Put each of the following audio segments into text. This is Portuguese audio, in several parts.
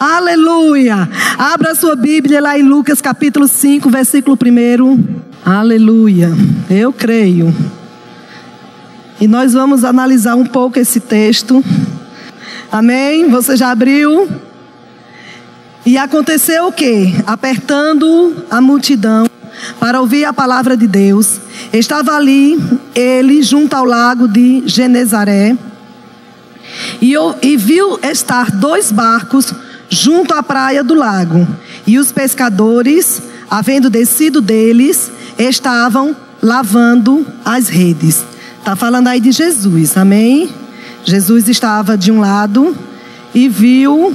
Aleluia. Abra sua Bíblia lá em Lucas capítulo 5, versículo 1. Aleluia. Eu creio. E nós vamos analisar um pouco esse texto. Amém? Você já abriu? E aconteceu o que? Apertando a multidão para ouvir a palavra de Deus, estava ali ele junto ao lago de Genezaré e, e viu estar dois barcos junto à praia do lago. E os pescadores, havendo descido deles, estavam lavando as redes. Está falando aí de Jesus, amém? Jesus estava de um lado e viu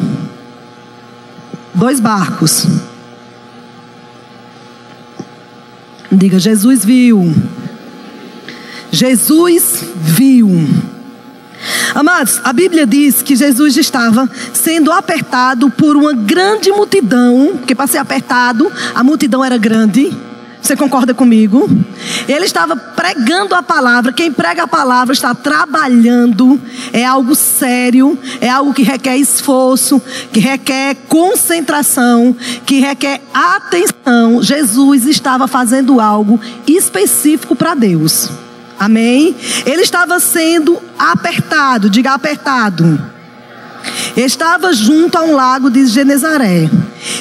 dois barcos. Diga, Jesus viu. Jesus viu. Amados, a Bíblia diz que Jesus estava sendo apertado por uma grande multidão, porque para ser apertado, a multidão era grande. Você concorda comigo? Ele estava pregando a palavra. Quem prega a palavra está trabalhando. É algo sério, é algo que requer esforço, que requer concentração, que requer atenção. Jesus estava fazendo algo específico para Deus. Amém? Ele estava sendo apertado, diga apertado. Estava junto a um lago de Genezaré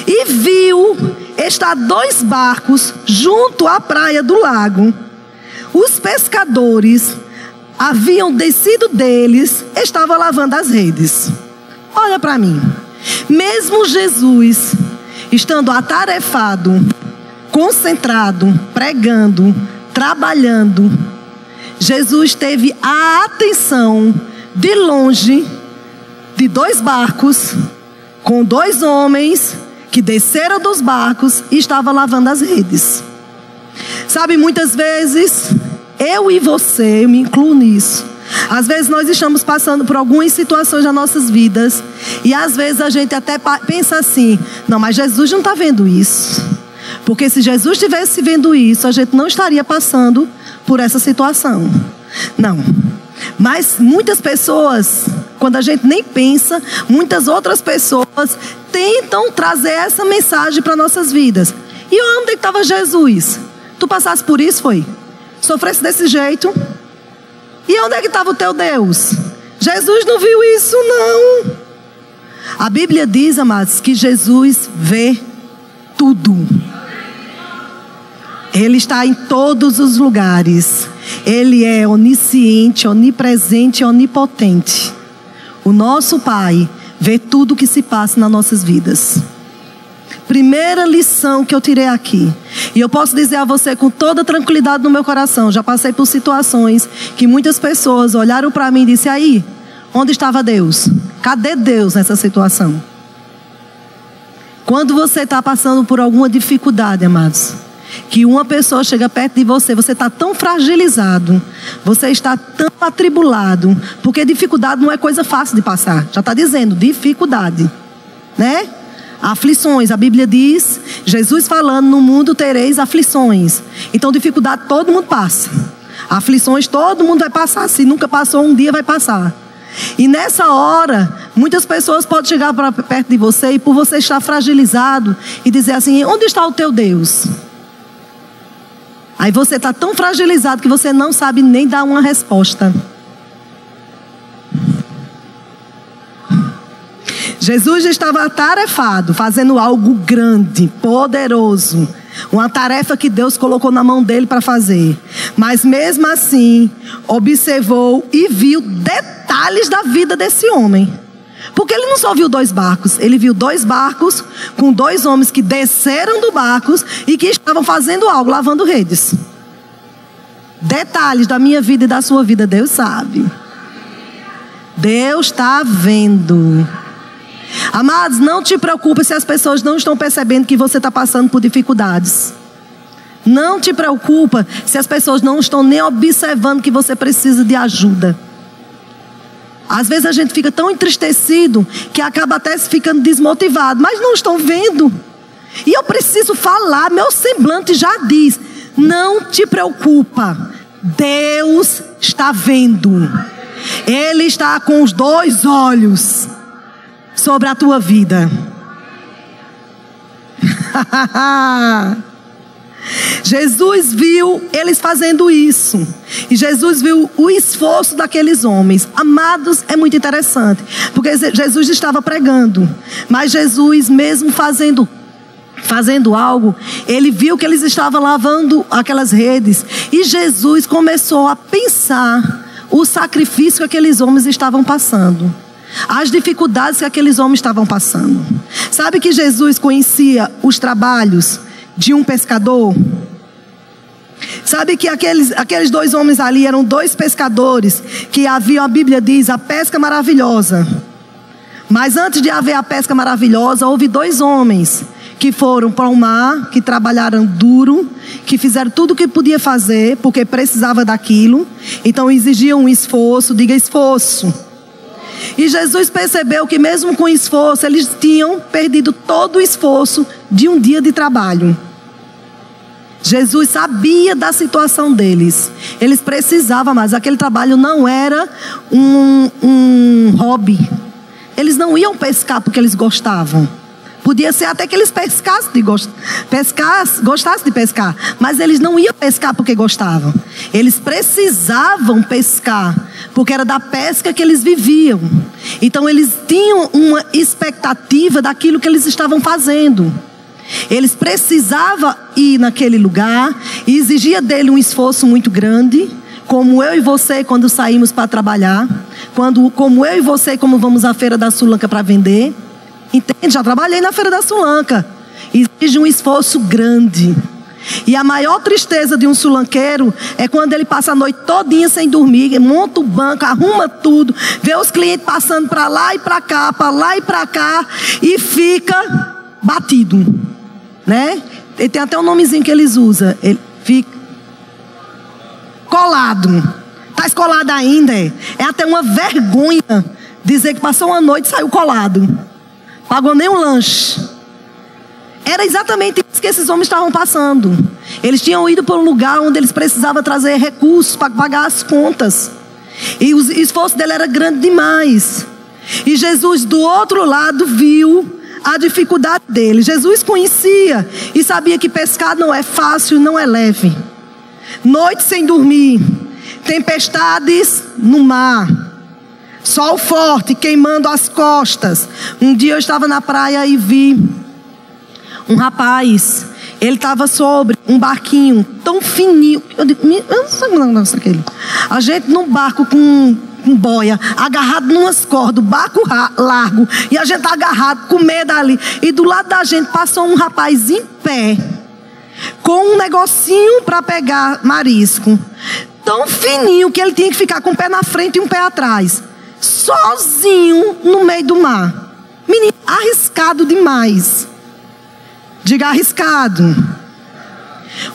e viu estar dois barcos junto à praia do lago. Os pescadores haviam descido deles, estavam lavando as redes. Olha para mim. Mesmo Jesus estando atarefado, concentrado, pregando, trabalhando, Jesus teve a atenção de longe de dois barcos com dois homens que desceram dos barcos e estavam lavando as redes. Sabe, muitas vezes, eu e você, eu me incluo nisso. Às vezes nós estamos passando por algumas situações nas nossas vidas e às vezes a gente até pensa assim: não, mas Jesus não está vendo isso. Porque se Jesus estivesse vendo isso, a gente não estaria passando por essa situação. Não. Mas muitas pessoas, quando a gente nem pensa, muitas outras pessoas tentam trazer essa mensagem para nossas vidas. E onde estava Jesus? Tu passasse por isso, foi? Sofresse desse jeito? E onde é que estava o teu Deus? Jesus não viu isso, não. A Bíblia diz, amados, que Jesus vê tudo. Ele está em todos os lugares. Ele é onisciente, onipresente onipotente. O nosso Pai vê tudo o que se passa nas nossas vidas. Primeira lição que eu tirei aqui. E eu posso dizer a você com toda tranquilidade no meu coração. Já passei por situações que muitas pessoas olharam para mim e disseram: aí, onde estava Deus? Cadê Deus nessa situação? Quando você está passando por alguma dificuldade, amados, que uma pessoa chega perto de você, você está tão fragilizado, você está tão atribulado, porque dificuldade não é coisa fácil de passar. Já está dizendo, dificuldade, né? Aflições, a Bíblia diz, Jesus falando, no mundo tereis aflições. Então, dificuldade todo mundo passa. Aflições todo mundo vai passar. Se nunca passou, um dia vai passar. E nessa hora, muitas pessoas podem chegar para perto de você e por você estar fragilizado e dizer assim: onde está o teu Deus? Aí você está tão fragilizado que você não sabe nem dar uma resposta. Jesus estava atarefado, fazendo algo grande, poderoso. Uma tarefa que Deus colocou na mão dele para fazer. Mas mesmo assim, observou e viu detalhes da vida desse homem. Porque ele não só viu dois barcos, ele viu dois barcos com dois homens que desceram do barco e que estavam fazendo algo, lavando redes. Detalhes da minha vida e da sua vida, Deus sabe. Deus está vendo. Amados, não te preocupe se as pessoas não estão percebendo que você está passando por dificuldades. Não te preocupa se as pessoas não estão nem observando que você precisa de ajuda. Às vezes a gente fica tão entristecido que acaba até ficando desmotivado, mas não estão vendo. E eu preciso falar, meu semblante já diz: não te preocupa, Deus está vendo. Ele está com os dois olhos sobre a tua vida. Jesus viu eles fazendo isso. E Jesus viu o esforço daqueles homens. Amados, é muito interessante. Porque Jesus estava pregando. Mas Jesus, mesmo fazendo fazendo algo, ele viu que eles estavam lavando aquelas redes. E Jesus começou a pensar o sacrifício que aqueles homens estavam passando. As dificuldades que aqueles homens estavam passando. Sabe que Jesus conhecia os trabalhos de um pescador? Sabe que aqueles, aqueles dois homens ali eram dois pescadores que haviam, a Bíblia diz, a pesca maravilhosa. Mas antes de haver a pesca maravilhosa, houve dois homens que foram para o mar, que trabalharam duro, que fizeram tudo o que podia fazer, porque precisava daquilo. Então exigiam um esforço, diga esforço. E Jesus percebeu que mesmo com esforço, eles tinham perdido todo o esforço de um dia de trabalho. Jesus sabia da situação deles. Eles precisavam mais. Aquele trabalho não era um, um hobby. Eles não iam pescar porque eles gostavam. Podia ser até que eles pescassem de gostassem de pescar, mas eles não iam pescar porque gostavam. Eles precisavam pescar, porque era da pesca que eles viviam. Então eles tinham uma expectativa daquilo que eles estavam fazendo. Eles precisavam ir naquele lugar e exigia dele um esforço muito grande, como eu e você quando saímos para trabalhar, quando como eu e você como vamos à feira da Sulanca para vender. Entende? Já trabalhei na Feira da Sulanca. Exige um esforço grande. E a maior tristeza de um sulanqueiro é quando ele passa a noite todinha sem dormir, monta o banco, arruma tudo, vê os clientes passando para lá e para cá, para lá e para cá e fica batido, né? Ele tem até um nomezinho que eles usam, ele fica colado. Tá escolado ainda, é? É até uma vergonha dizer que passou uma noite e saiu colado pagou nem um lanche. Era exatamente isso que esses homens estavam passando. Eles tinham ido para um lugar onde eles precisavam trazer recursos para pagar as contas. E o esforço dele era grande demais. E Jesus, do outro lado, viu a dificuldade dele. Jesus conhecia e sabia que pescar não é fácil, não é leve. Noite sem dormir, tempestades no mar sol forte queimando as costas. Um dia eu estava na praia e vi um rapaz. Ele estava sobre um barquinho tão fininho. Eu digo, eu não sei o negócio aquele. A gente num barco com boia, agarrado numas cordas, barco largo, e a gente agarrado com medo ali. E do lado da gente passou um rapaz em pé, com um negocinho para pegar marisco, tão fininho que ele tinha que ficar com um pé na frente e um pé atrás sozinho no meio do mar. Menino, arriscado demais. Diga arriscado.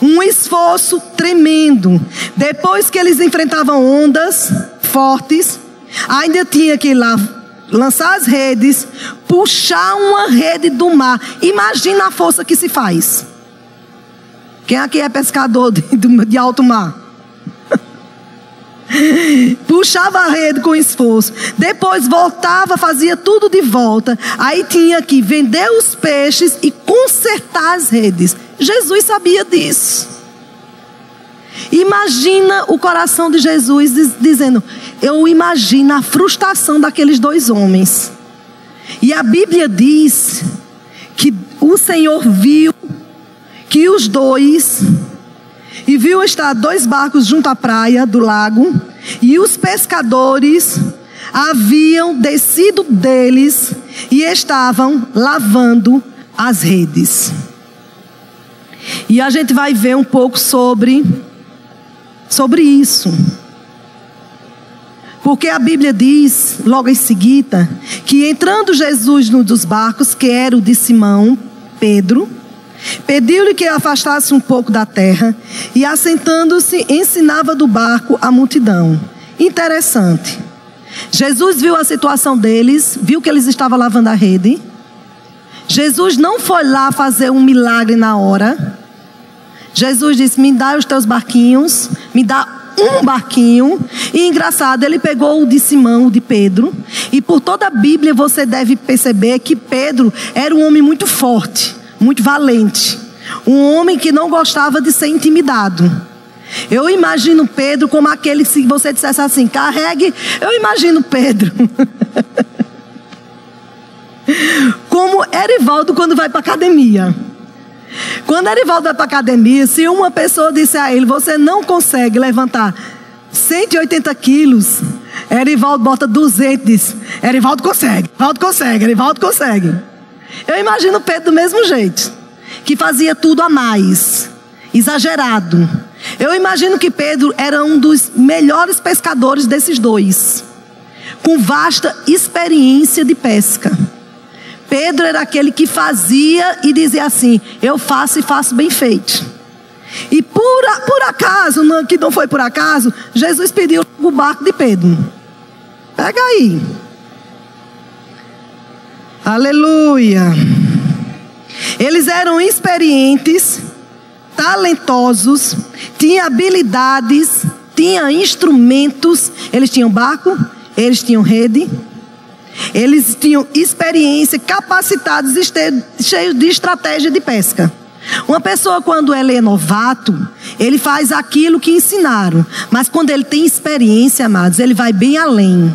Um esforço tremendo. Depois que eles enfrentavam ondas fortes, ainda tinha que ir lá lançar as redes, puxar uma rede do mar. Imagina a força que se faz. Quem aqui é pescador de, de alto mar? Puxava a rede com esforço. Depois voltava, fazia tudo de volta. Aí tinha que vender os peixes e consertar as redes. Jesus sabia disso. Imagina o coração de Jesus dizendo: Eu imagino a frustração daqueles dois homens. E a Bíblia diz que o Senhor viu que os dois e viu estar dois barcos junto à praia do lago, e os pescadores haviam descido deles e estavam lavando as redes. E a gente vai ver um pouco sobre sobre isso. Porque a Bíblia diz, logo em seguida, que entrando Jesus num dos barcos, que era o de Simão, Pedro, Pediu-lhe que afastasse um pouco da terra e, assentando-se, ensinava do barco a multidão. Interessante. Jesus viu a situação deles, viu que eles estavam lavando a rede. Jesus não foi lá fazer um milagre na hora. Jesus disse: Me dá os teus barquinhos, me dá um barquinho. E engraçado, ele pegou o de Simão, o de Pedro. E por toda a Bíblia você deve perceber que Pedro era um homem muito forte muito valente, um homem que não gostava de ser intimidado. Eu imagino Pedro como aquele, se você dissesse assim, carregue, eu imagino Pedro. como Erivaldo quando vai para academia. Quando Erivaldo vai para academia, se uma pessoa disse a ele, você não consegue levantar 180 quilos, Erivaldo bota 200 diz, Erivaldo consegue, Erivaldo consegue, Erivaldo consegue. Eu imagino Pedro do mesmo jeito, que fazia tudo a mais, exagerado. Eu imagino que Pedro era um dos melhores pescadores desses dois, com vasta experiência de pesca. Pedro era aquele que fazia e dizia assim: Eu faço e faço bem feito. E por, por acaso, não, que não foi por acaso, Jesus pediu o barco de Pedro. Pega aí. Aleluia. Eles eram experientes, talentosos, tinham habilidades, tinham instrumentos. Eles tinham barco, eles tinham rede eles tinham experiência, capacitados, cheios de estratégia de pesca. Uma pessoa, quando ela é novato, ele faz aquilo que ensinaram. Mas quando ele tem experiência, amados, ele vai bem além.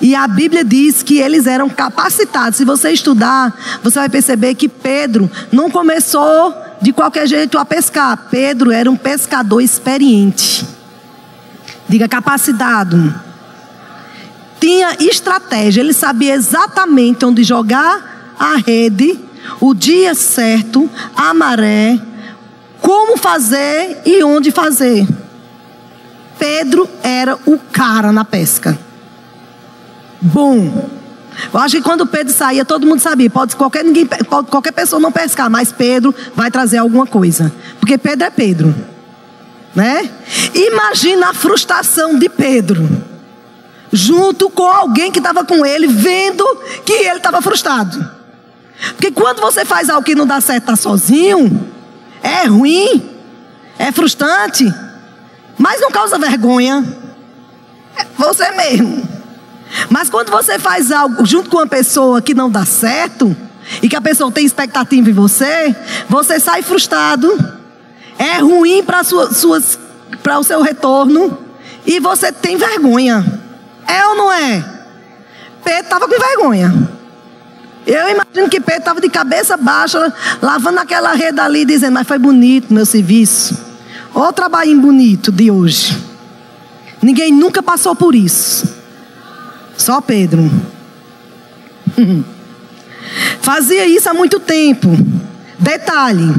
E a Bíblia diz que eles eram capacitados. Se você estudar, você vai perceber que Pedro não começou de qualquer jeito a pescar. Pedro era um pescador experiente. Diga capacitado tinha estratégia, ele sabia exatamente onde jogar a rede, o dia certo, a maré, como fazer e onde fazer. Pedro era o cara na pesca. Bom. Eu acho que quando Pedro saía, todo mundo sabia. Pode qualquer, ninguém, pode qualquer pessoa não pescar, mas Pedro vai trazer alguma coisa. Porque Pedro é Pedro. Né? Imagina a frustração de Pedro junto com alguém que estava com ele, vendo que ele estava frustrado. Porque quando você faz algo que não dá certo, está sozinho, é ruim, é frustrante, mas não causa vergonha. É você mesmo. Mas quando você faz algo junto com uma pessoa que não dá certo, e que a pessoa tem expectativa em você, você sai frustrado, é ruim para o seu retorno, e você tem vergonha. É ou não é? Pedro estava com vergonha. Eu imagino que Pedro estava de cabeça baixa, lavando aquela rede ali, dizendo: Mas foi bonito meu serviço. Olha o trabalhinho bonito de hoje. Ninguém nunca passou por isso. Só Pedro. Fazia isso há muito tempo. Detalhe: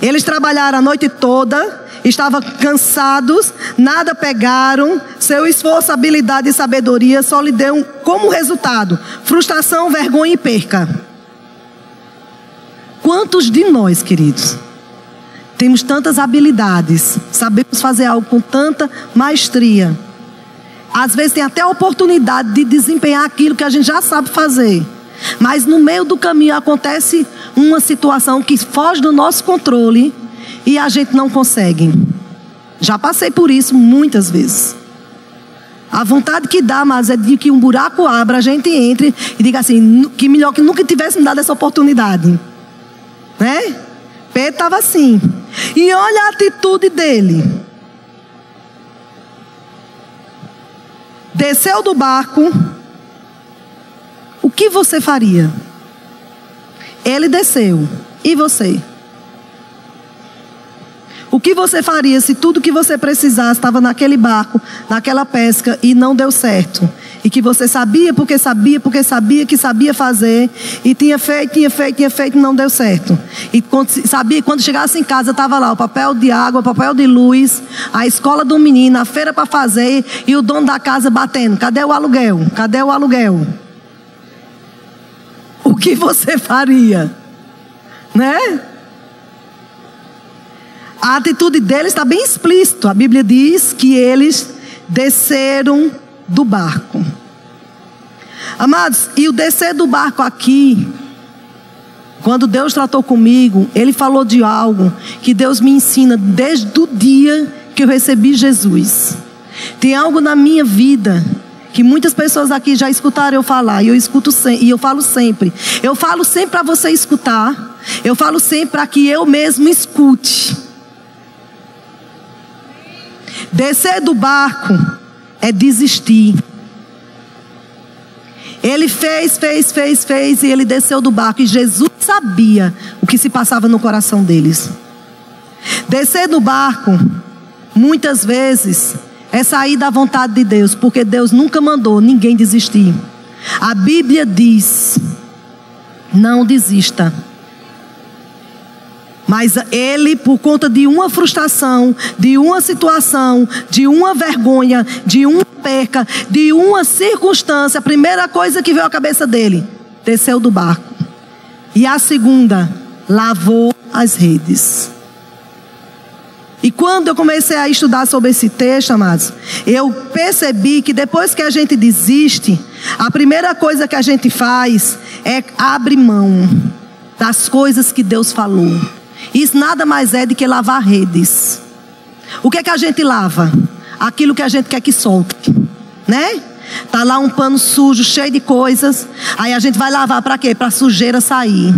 eles trabalharam a noite toda estavam cansados, nada pegaram, seu esforço, habilidade e sabedoria só lhe deu como resultado frustração, vergonha e perca. Quantos de nós, queridos, temos tantas habilidades, sabemos fazer algo com tanta maestria, às vezes tem até a oportunidade de desempenhar aquilo que a gente já sabe fazer. Mas no meio do caminho acontece uma situação que foge do nosso controle e a gente não consegue. Já passei por isso muitas vezes. A vontade que dá, mas é de que um buraco abra, a gente entre e diga assim: que melhor que nunca tivesse me dado essa oportunidade. Né? Pedro estava assim. E olha a atitude dele. Desceu do barco. O que você faria? Ele desceu. E você? O que você faria se tudo que você precisasse estava naquele barco, naquela pesca e não deu certo? E que você sabia porque sabia, porque sabia que sabia fazer e tinha feito, tinha feito, tinha feito e não deu certo. E sabia quando chegasse em casa estava lá o papel de água, o papel de luz, a escola do menino, a feira para fazer e o dono da casa batendo: cadê o aluguel? Cadê o aluguel? O que você faria? Né? A atitude deles está bem explícito. A Bíblia diz que eles desceram do barco. Amados, e o descer do barco aqui, quando Deus tratou comigo, Ele falou de algo que Deus me ensina desde o dia que eu recebi Jesus. Tem algo na minha vida que muitas pessoas aqui já escutaram eu falar, e eu escuto e eu falo sempre. Eu falo sempre para você escutar. Eu falo sempre para que eu mesmo escute. Descer do barco é desistir. Ele fez, fez, fez, fez e ele desceu do barco. E Jesus sabia o que se passava no coração deles. Descer do barco, muitas vezes, é sair da vontade de Deus, porque Deus nunca mandou ninguém desistir. A Bíblia diz: não desista. Mas ele, por conta de uma frustração, de uma situação, de uma vergonha, de uma perca, de uma circunstância, a primeira coisa que veio à cabeça dele, desceu do barco. E a segunda, lavou as redes. E quando eu comecei a estudar sobre esse texto, amados, eu percebi que depois que a gente desiste, a primeira coisa que a gente faz é abre mão das coisas que Deus falou. Isso nada mais é do que lavar redes. O que é que a gente lava? Aquilo que a gente quer que solte, né? Tá lá um pano sujo, cheio de coisas. Aí a gente vai lavar para quê? Para sujeira sair.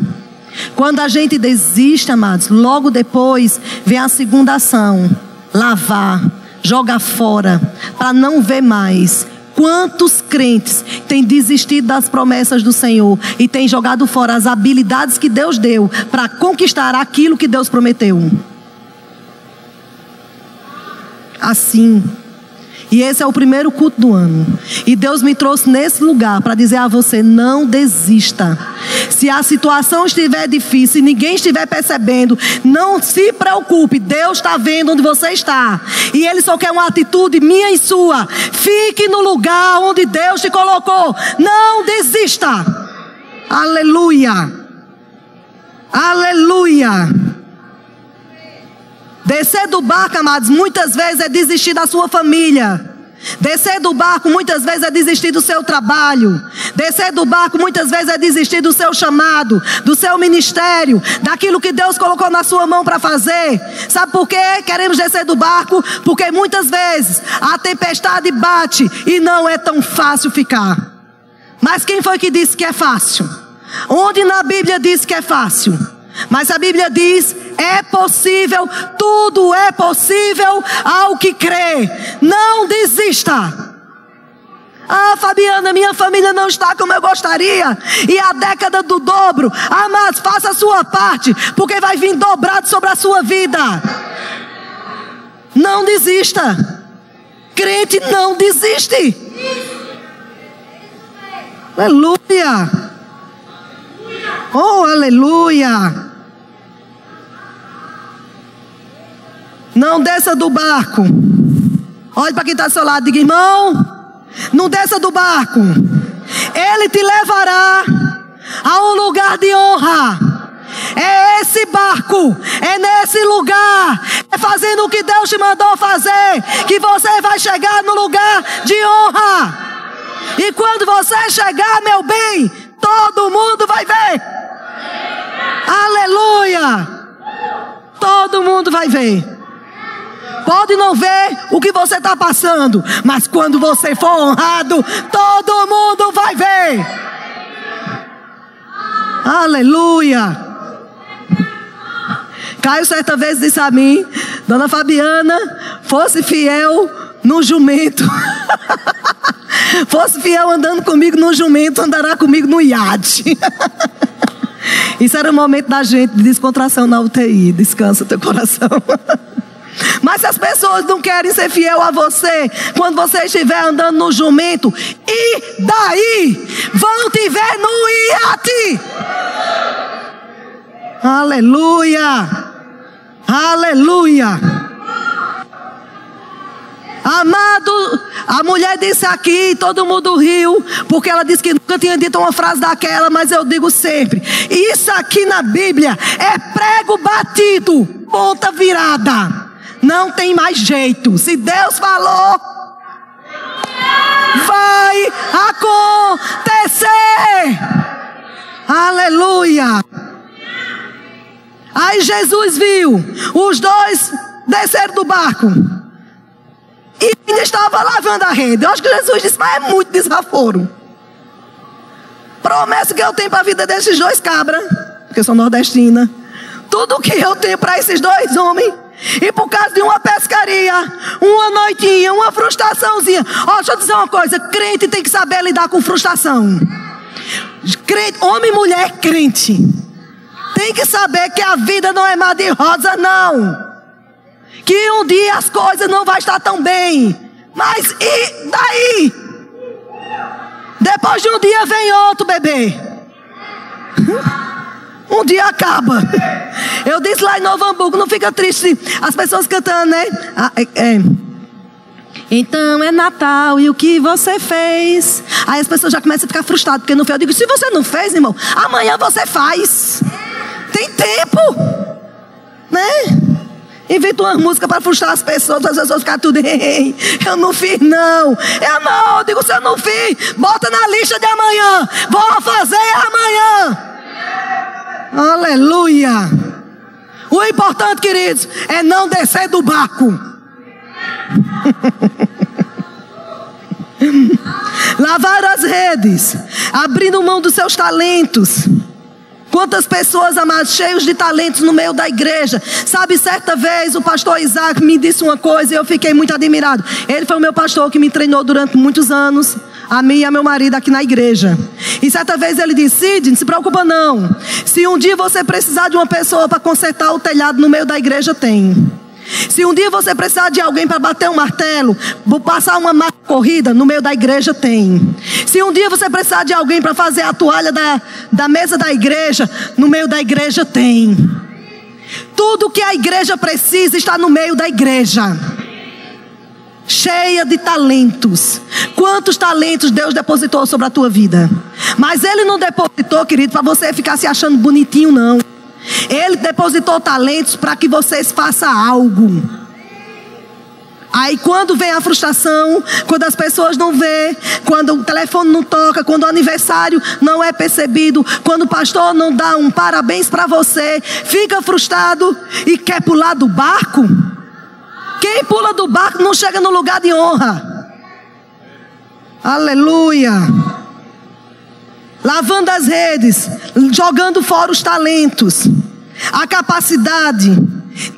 Quando a gente desiste, amados, logo depois vem a segunda ação: lavar, jogar fora, para não ver mais. Quantos crentes têm desistido das promessas do Senhor e têm jogado fora as habilidades que Deus deu para conquistar aquilo que Deus prometeu? Assim, e esse é o primeiro culto do ano. E Deus me trouxe nesse lugar para dizer a você: não desista. Se a situação estiver difícil e ninguém estiver percebendo, não se preocupe. Deus está vendo onde você está. E Ele só quer uma atitude minha e sua. Fique no lugar onde Deus te colocou. Não desista. Aleluia. Aleluia. Descer do barco, amados, muitas vezes é desistir da sua família. Descer do barco muitas vezes é desistir do seu trabalho. Descer do barco muitas vezes é desistir do seu chamado, do seu ministério, daquilo que Deus colocou na sua mão para fazer. Sabe por quê? Queremos descer do barco? Porque muitas vezes a tempestade bate e não é tão fácil ficar. Mas quem foi que disse que é fácil? Onde na Bíblia diz que é fácil? Mas a Bíblia diz: é possível, tudo é possível ao que crê. Não desista. Ah, Fabiana, minha família não está como eu gostaria. E a década do dobro. Ah, mas faça a sua parte, porque vai vir dobrado sobre a sua vida. Não desista. Crente não desiste. Aleluia. Oh, aleluia. Não desça do barco. Olhe para quem está ao seu lado, diga, irmão, não desça do barco. Ele te levará a um lugar de honra. É esse barco, é nesse lugar, é fazendo o que Deus te mandou fazer, que você vai chegar no lugar de honra. E quando você chegar, meu bem, todo mundo vai ver. Aleluia! Todo mundo vai ver. Pode não ver o que você está passando, mas quando você for honrado, todo mundo vai ver. Aleluia. Caio certa vez disse a mim, Dona Fabiana, fosse fiel no jumento. fosse fiel andando comigo no jumento, andará comigo no iate. Isso era o momento da gente de descontração na UTI. Descansa teu coração. Mas se as pessoas não querem ser fiel a você, quando você estiver andando no jumento, e daí vão te ver no iate. Aleluia! Aleluia! Amado, a mulher disse aqui, todo mundo riu, porque ela disse que nunca tinha dito uma frase daquela, mas eu digo sempre: isso aqui na Bíblia é prego batido, ponta virada. Não tem mais jeito. Se Deus falou, vai acontecer. Aleluia. Aí Jesus viu os dois desceram do barco. E ainda estava lavando a rede. Eu acho que Jesus disse, mas é muito desaforo. Promessa que eu tenho para a vida desses dois cabras, porque eu sou nordestina. Tudo que eu tenho para esses dois homens. E por causa de uma pescaria, uma noitinha, uma frustraçãozinha. Ó, deixa eu dizer uma coisa: crente tem que saber lidar com frustração. Crente, homem e mulher crente. Tem que saber que a vida não é mar de rosa, não. Que um dia as coisas não vão estar tão bem. Mas e daí? Depois de um dia vem outro bebê. Um dia acaba. Eu disse lá em Novo Hamburgo, não fica triste. As pessoas cantando, né? Ah, é, é. Então é Natal e o que você fez? Aí as pessoas já começam a ficar frustradas porque não fez. Eu digo, se você não fez, irmão, amanhã você faz. Tem tempo, né? Inventa uma música para frustrar as pessoas, as pessoas ficam tudo, Ei, eu não fiz não. Eu não, eu digo, se eu não fiz, bota na lista de amanhã. Vou fazer amanhã. Aleluia. O importante, queridos, é não descer do barco. Lavar as redes, abrindo mão dos seus talentos. Quantas pessoas, amados, cheios de talentos no meio da igreja. Sabe, certa vez o pastor Isaac me disse uma coisa e eu fiquei muito admirado. Ele foi o meu pastor que me treinou durante muitos anos. A mim e a meu marido aqui na igreja. E certa vez ele disse: Cid, não se preocupa não. Se um dia você precisar de uma pessoa para consertar o telhado no meio da igreja, tem. Se um dia você precisar de alguém para bater um martelo, passar uma corrida, no meio da igreja tem. Se um dia você precisar de alguém para fazer a toalha da, da mesa da igreja, no meio da igreja tem. Tudo que a igreja precisa está no meio da igreja. Cheia de talentos. Quantos talentos Deus depositou sobre a tua vida? Mas Ele não depositou, querido, para você ficar se achando bonitinho, não. Ele depositou talentos para que vocês façam algo. Aí quando vem a frustração, quando as pessoas não vê, quando o telefone não toca, quando o aniversário não é percebido, quando o pastor não dá um parabéns para você, fica frustrado e quer pular do barco. Quem pula do barco não chega no lugar de honra. Aleluia lavando as redes, jogando fora os talentos, a capacidade,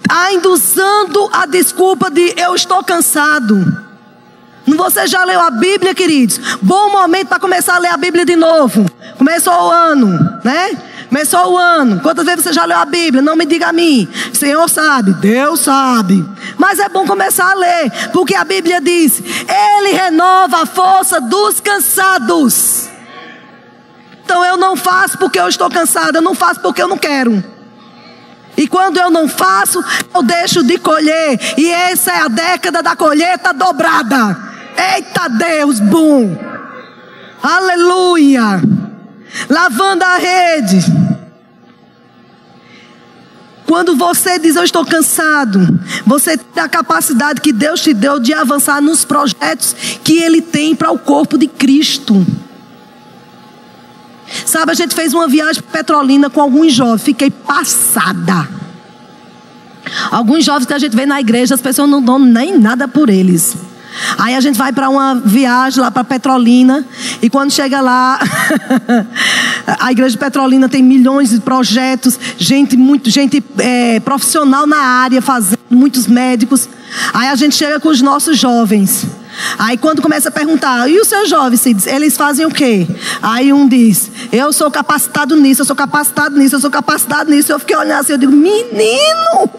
ainda usando a desculpa de eu estou cansado. Você já leu a Bíblia, queridos? Bom momento para começar a ler a Bíblia de novo. Começou o ano, né? Começou o ano. Quantas vezes você já leu a Bíblia? Não me diga a mim. O Senhor sabe, Deus sabe. Mas é bom começar a ler, porque a Bíblia diz: Ele renova a força dos cansados. Então eu não faço porque eu estou cansada, eu não faço porque eu não quero. E quando eu não faço, eu deixo de colher. E essa é a década da colheita dobrada. Eita Deus, bom. Aleluia. Lavando a rede. Quando você diz eu estou cansado, você tem a capacidade que Deus te deu de avançar nos projetos que Ele tem para o corpo de Cristo. Sabe, a gente fez uma viagem Petrolina com alguns jovens, fiquei passada. Alguns jovens que a gente vê na igreja, as pessoas não dão nem nada por eles. Aí a gente vai para uma viagem lá para Petrolina e quando chega lá, a igreja de Petrolina tem milhões de projetos, gente muito, gente é, profissional na área, fazendo muitos médicos. Aí a gente chega com os nossos jovens. Aí quando começa a perguntar, e os seus jovens, eles fazem o quê? Aí um diz, eu sou capacitado nisso, eu sou capacitado nisso, eu sou capacitado nisso. Eu fiquei olhando assim, eu digo, menino!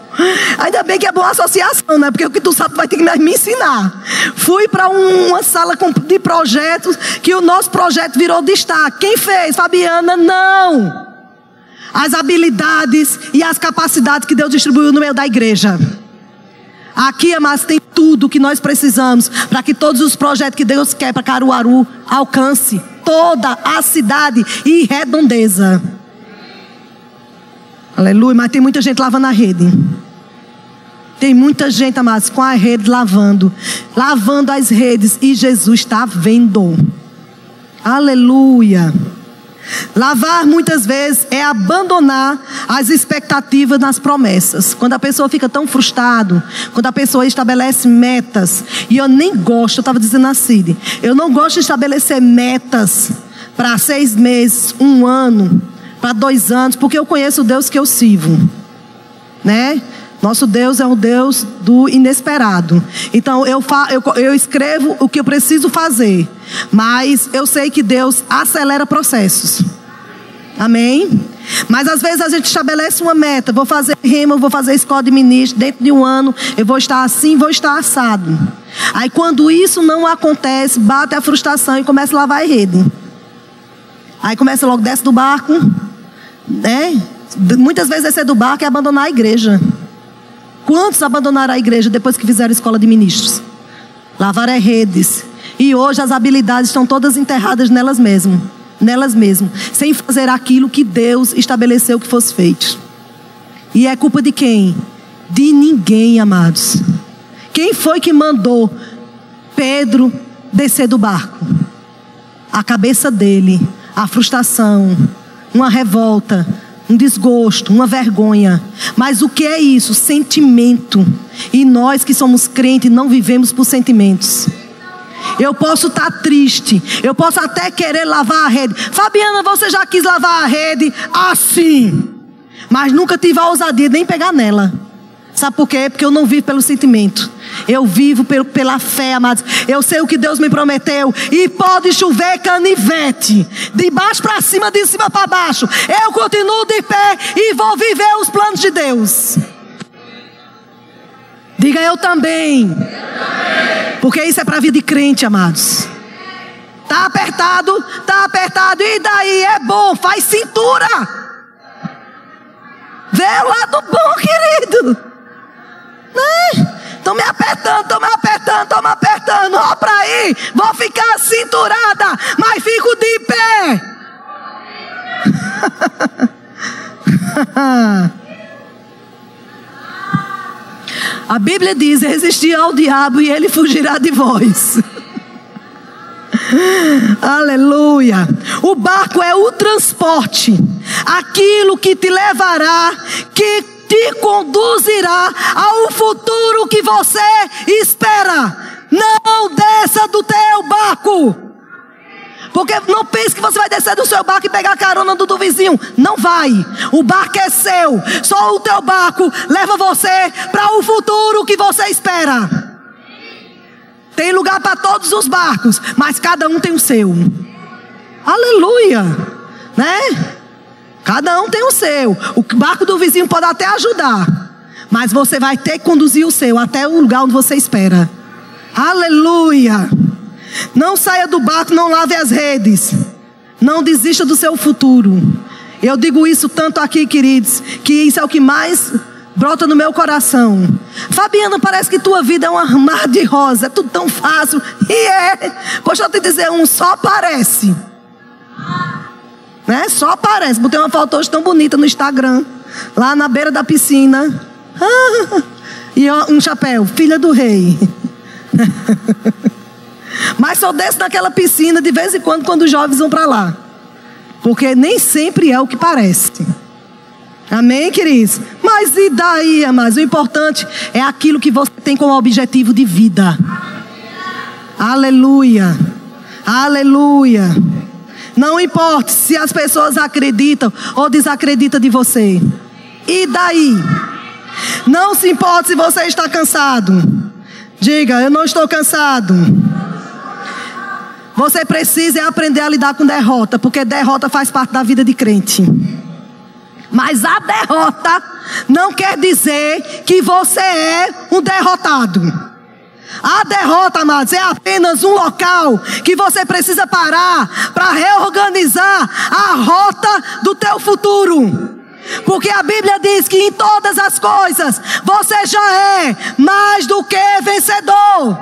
Ainda bem que é boa associação, né? Porque o que tu sabe vai ter que me ensinar. Fui para um, uma sala de projetos que o nosso projeto virou destaque. Quem fez? Fabiana? Não! As habilidades e as capacidades que Deus distribuiu no meio da igreja. Aqui, amados, tem tudo que nós precisamos para que todos os projetos que Deus quer para Caruaru alcance toda a cidade e redondeza. Aleluia, mas tem muita gente lavando a rede. Tem muita gente, amados, com a rede lavando, lavando as redes e Jesus está vendo. Aleluia. Lavar muitas vezes é abandonar as expectativas nas promessas. Quando a pessoa fica tão frustrado, quando a pessoa estabelece metas, e eu nem gosto, eu estava dizendo a Cid, eu não gosto de estabelecer metas para seis meses, um ano, para dois anos, porque eu conheço o Deus que eu sirvo, né? Nosso Deus é um Deus do inesperado. Então eu, fa eu, eu escrevo o que eu preciso fazer, mas eu sei que Deus acelera processos. Amém? Mas às vezes a gente estabelece uma meta, vou fazer rima, vou fazer escola de ministro, dentro de um ano eu vou estar assim, vou estar assado. Aí quando isso não acontece, bate a frustração e começa a lavar a rede. Aí começa logo, desce do barco, né? Muitas vezes descer do barco é abandonar a igreja. Quantos abandonaram a igreja depois que fizeram escola de ministros? Lavaram redes. E hoje as habilidades estão todas enterradas nelas mesmas nelas mesmas, sem fazer aquilo que Deus estabeleceu que fosse feito. E é culpa de quem? De ninguém, amados. Quem foi que mandou Pedro descer do barco? A cabeça dele, a frustração, uma revolta, um desgosto, uma vergonha. Mas o que é isso? Sentimento. E nós que somos crentes não vivemos por sentimentos. Eu posso estar tá triste. Eu posso até querer lavar a rede. Fabiana, você já quis lavar a rede assim. Mas nunca tive a ousadia nem pegar nela. Sabe por quê? Porque eu não vivo pelo sentimento. Eu vivo pela fé, amados. Eu sei o que Deus me prometeu. E pode chover canivete. De baixo para cima, de cima para baixo. Eu continuo de pé e vou viver os planos de Deus. Diga. Eu também. Porque isso é para a vida de crente, amados. Tá apertado, tá apertado. E daí é bom, faz cintura. Vê o lado bom, querido. Estão me apertando, estão me apertando, estão me apertando. Ó para aí, vou ficar cinturada, mas fico de pé. A Bíblia diz: resistir ao diabo e ele fugirá de vós. Aleluia. O barco é o transporte, aquilo que te levará, que te conduzirá ao futuro que você espera. Não desça do teu barco. Porque não pense que você vai descer do seu barco e pegar a carona do, do vizinho. Não vai. O barco é seu. Só o teu barco leva você para o futuro que você espera. Tem lugar para todos os barcos, mas cada um tem o seu. Aleluia. Né? Cada um tem o seu. O barco do vizinho pode até ajudar, mas você vai ter que conduzir o seu até o lugar onde você espera. Aleluia. Não saia do barco, não lave as redes. Não desista do seu futuro. Eu digo isso tanto aqui, queridos, que isso é o que mais brota no meu coração. Fabiana, parece que tua vida é um mar de rosa, é tudo tão fácil. E é. Poxa, eu te dizer, um só parece. Né? Só parece. Botei uma foto hoje tão bonita no Instagram, lá na beira da piscina. e um chapéu, filha do rei. Mas só desce naquela piscina de vez em quando, quando os jovens vão para lá. Porque nem sempre é o que parece. Amém, queridos? Mas e daí, amados? O importante é aquilo que você tem como objetivo de vida. Aleluia. Aleluia. Não importa se as pessoas acreditam ou desacreditam de você. E daí? Não se importa se você está cansado. Diga, eu não estou cansado. Você precisa aprender a lidar com derrota, porque derrota faz parte da vida de crente. Mas a derrota não quer dizer que você é um derrotado. A derrota, amados, é apenas um local que você precisa parar para reorganizar a rota do teu futuro. Porque a Bíblia diz que em todas as coisas você já é mais do que vencedor.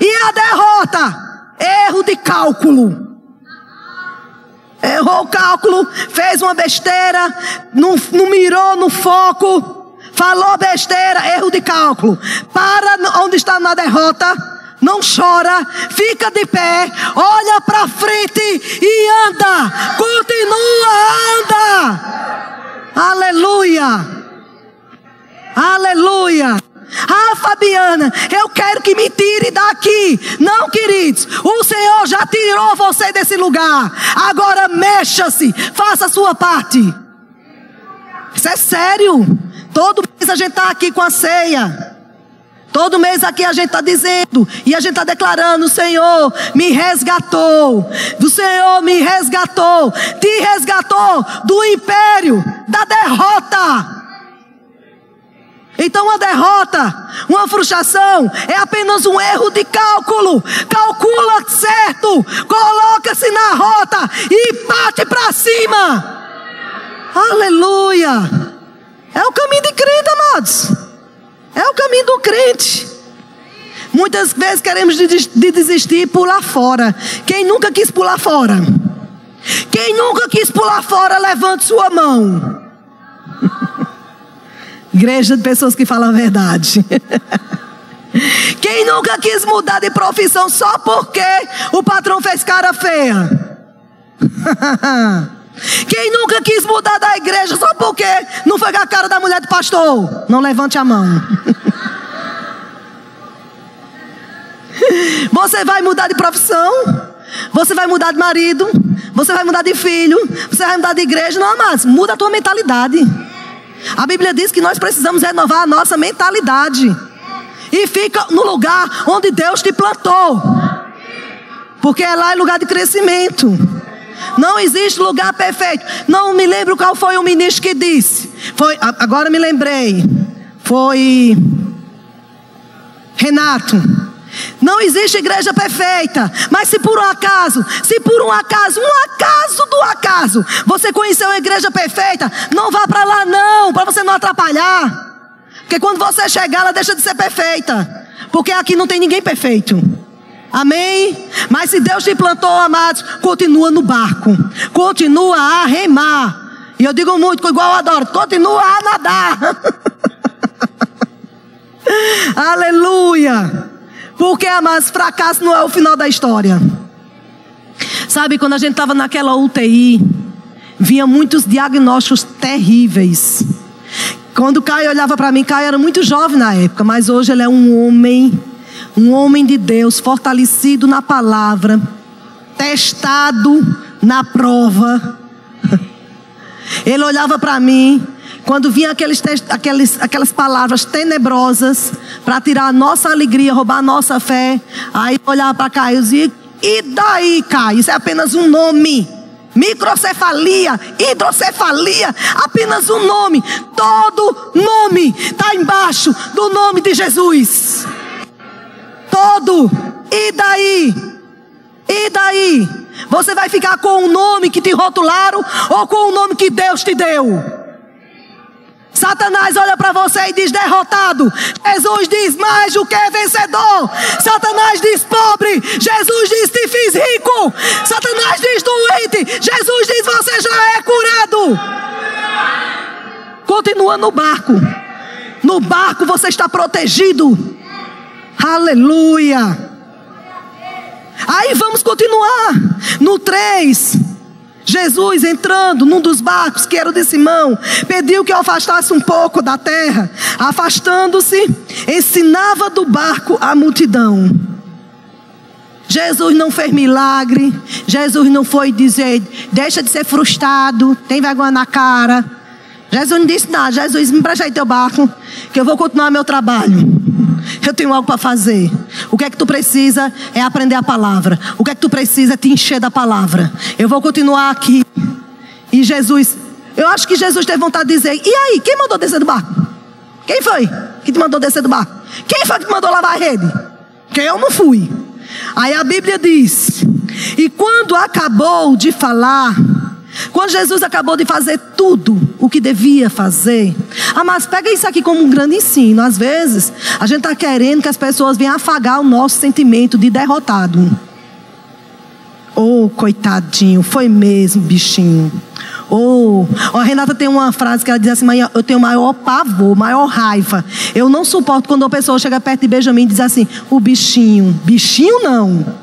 E a derrota Erro de cálculo. Errou o cálculo, fez uma besteira, não, não mirou no foco, falou besteira, erro de cálculo. Para onde está na derrota, não chora, fica de pé, olha para frente e anda, continua, anda. Aleluia, aleluia. Ah, Fabiana, eu quero que me tire daqui. Não, queridos, o Senhor já tirou você desse lugar. Agora mexa-se, faça a sua parte. Isso é sério. Todo mês a gente está aqui com a ceia. Todo mês aqui a gente está dizendo e a gente está declarando: o Senhor me resgatou, o Senhor me resgatou, te resgatou do império, da derrota. Então, uma derrota, uma frustração, é apenas um erro de cálculo. Calcula certo, coloca-se na rota e bate para cima. Aleluia. É o caminho de crente, amados. É o caminho do crente. Muitas vezes queremos de desistir e pular fora. Quem nunca quis pular fora? Quem nunca quis pular fora, levante sua mão. Igreja de pessoas que falam a verdade. Quem nunca quis mudar de profissão só porque o patrão fez cara feia? Quem nunca quis mudar da igreja só foi a cara da mulher do pastor? Não levante a mão. Você vai mudar de profissão? Você vai mudar de marido? Você vai mudar de filho? Você vai mudar de igreja? Não, mas muda a tua mentalidade. A Bíblia diz que nós precisamos renovar a nossa mentalidade. E fica no lugar onde Deus te plantou. Porque é lá é lugar de crescimento. Não existe lugar perfeito. Não me lembro qual foi o ministro que disse. Foi, agora me lembrei. Foi Renato. Não existe igreja perfeita, mas se por um acaso, se por um acaso, um acaso do acaso, você conheceu a igreja perfeita, não vá para lá não, para você não atrapalhar. Porque quando você chegar, ela deixa de ser perfeita. Porque aqui não tem ninguém perfeito. Amém? Mas se Deus te plantou, amados, continua no barco. Continua a remar. E eu digo muito, igual eu adoro, continua a nadar. Aleluia. Porque, amados, fracasso não é o final da história. Sabe, quando a gente estava naquela UTI, vinha muitos diagnósticos terríveis. Quando Caio olhava para mim, Caio era muito jovem na época, mas hoje ele é um homem um homem de Deus fortalecido na palavra, testado na prova. Ele olhava para mim, quando vinha aqueles, aqueles, aquelas palavras tenebrosas para tirar a nossa alegria, roubar a nossa fé, aí olhava para Caio e dizia: E daí, Caio? Isso é apenas um nome. Microcefalia, hidrocefalia, apenas um nome. Todo nome está embaixo do nome de Jesus todo. E daí? E daí? Você vai ficar com o nome que te rotularam ou com o nome que Deus te deu? Satanás olha para você e diz derrotado. Jesus diz mais do que vencedor. Satanás diz pobre. Jesus diz te fiz rico. Satanás diz doente. Jesus diz você já é curado. Continua no barco. No barco você está protegido. Aleluia. Aí vamos continuar. No 3. Jesus entrando num dos barcos que era o de Simão, pediu que eu afastasse um pouco da terra. Afastando-se, ensinava do barco a multidão. Jesus não fez milagre. Jesus não foi dizer, deixa de ser frustrado, tem vergonha na cara. Jesus não disse nada. Jesus, me presta aí teu barco, que eu vou continuar meu trabalho. Eu tenho algo para fazer. O que é que tu precisa é aprender a palavra. O que é que tu precisa é te encher da palavra. Eu vou continuar aqui. E Jesus, eu acho que Jesus teve vontade de dizer: E aí, quem mandou descer do barco? Quem foi que te mandou descer do barco? Quem foi que te mandou lavar a rede? Que eu não fui. Aí a Bíblia diz: E quando acabou de falar, quando Jesus acabou de fazer tudo o que devia fazer. Ah, mas pega isso aqui como um grande ensino. Às vezes, a gente está querendo que as pessoas venham afagar o nosso sentimento de derrotado. Oh, coitadinho, foi mesmo, bichinho. Oh, a Renata tem uma frase que ela diz assim: eu tenho maior pavor, maior raiva. Eu não suporto quando uma pessoa chega perto de Benjamin e diz assim: o bichinho. Bichinho não.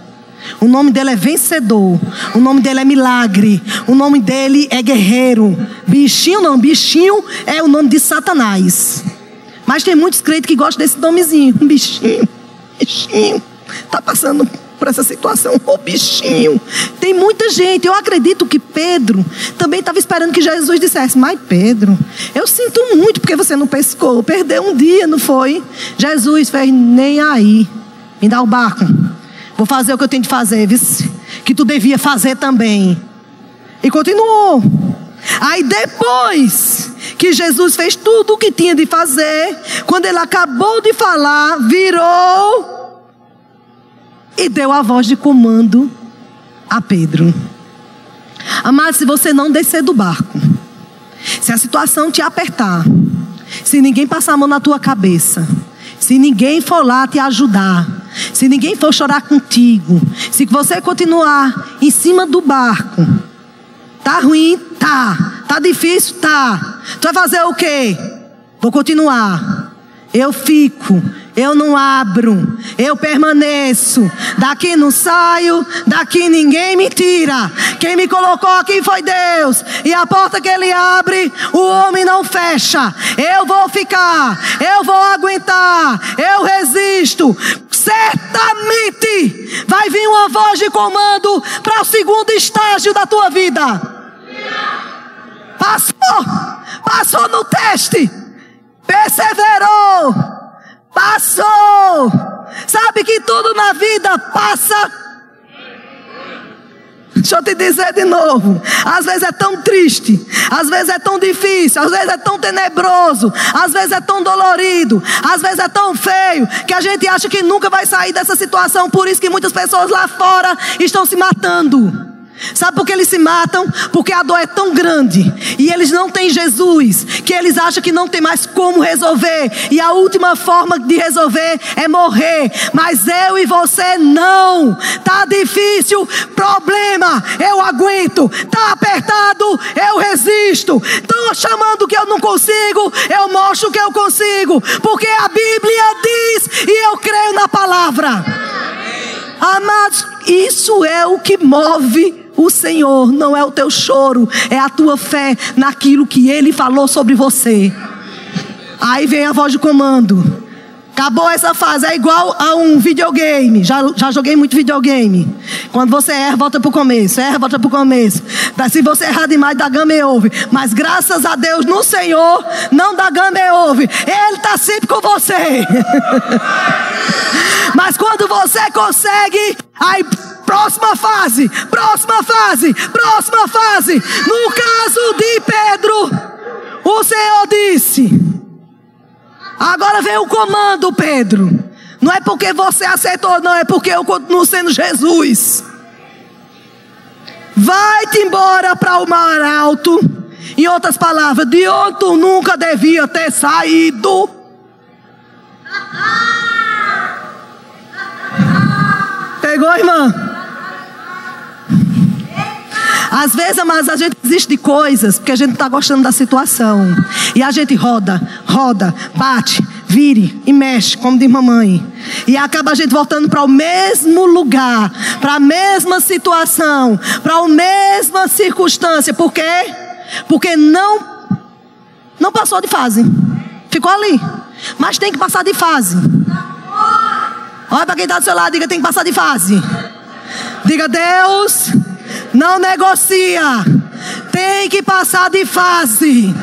O nome dele é vencedor. O nome dele é milagre. O nome dele é guerreiro. Bichinho não, bichinho é o nome de Satanás. Mas tem muitos crentes que gostam desse nomezinho. Bichinho, bichinho. Está passando por essa situação. Ô oh, bichinho. Tem muita gente. Eu acredito que Pedro também estava esperando que Jesus dissesse: Mas Pedro, eu sinto muito porque você não pescou. Perdeu um dia, não foi? Jesus fez nem aí. Me dá o barco. Vou fazer o que eu tenho de fazer, vice. Que tu devia fazer também. E continuou. Aí depois que Jesus fez tudo o que tinha de fazer, quando ele acabou de falar, virou e deu a voz de comando a Pedro. Amado, se você não descer do barco, se a situação te apertar, se ninguém passar a mão na tua cabeça, se ninguém for lá te ajudar, se ninguém for chorar contigo, se você continuar em cima do barco, tá ruim, tá, tá difícil, tá. Tu vai fazer o quê? Vou continuar. Eu fico, eu não abro, eu permaneço. Daqui não saio, daqui ninguém me tira. Quem me colocou aqui foi Deus. E a porta que Ele abre, o homem não fecha. Eu vou ficar, eu vou aguentar, eu resisto. Certamente vai vir uma voz de comando para o segundo estágio da tua vida. Passou, passou no teste, perseverou Passou. Sabe que tudo na vida passa. Deixa eu te dizer de novo. Às vezes é tão triste, às vezes é tão difícil, às vezes é tão tenebroso, às vezes é tão dolorido, às vezes é tão feio, que a gente acha que nunca vai sair dessa situação. Por isso que muitas pessoas lá fora estão se matando. Sabe por que eles se matam? Porque a dor é tão grande e eles não têm Jesus, que eles acham que não tem mais como resolver, e a última forma de resolver é morrer. Mas eu e você não. Tá difícil, problema, eu aguento. Tá apertado, eu resisto. Estão chamando que eu não consigo, eu mostro que eu consigo, porque a Bíblia diz e eu creio na palavra. Amados, isso é o que move o Senhor não é o teu choro, é a tua fé naquilo que Ele falou sobre você. Aí vem a voz de comando. Acabou essa fase, é igual a um videogame. Já, já joguei muito videogame. Quando você erra, volta para o começo. Erra, volta para o começo. Se você errar demais, dá game over. Mas graças a Deus no Senhor, não dá game over. Ele está sempre com você. Mas quando você consegue, aí próxima fase, próxima fase, próxima fase. No caso de Pedro, o Senhor disse: Agora vem o comando, Pedro. Não é porque você aceitou, não, é porque eu continuo sendo Jesus. Vai-te embora para o mar alto. Em outras palavras, de onde tu nunca devia ter saído. Pegou, irmã? Às vezes, mas a gente desiste de coisas porque a gente está gostando da situação. E a gente roda, roda, bate, vire e mexe, como diz mamãe. E acaba a gente voltando para o mesmo lugar, para a mesma situação, para a mesma circunstância. Por quê? Porque não, não passou de fase. Ficou ali. Mas tem que passar de fase. Olha para quem está do seu lado, diga: tem que passar de fase. Diga, Deus, não negocia. Tem que passar de fase.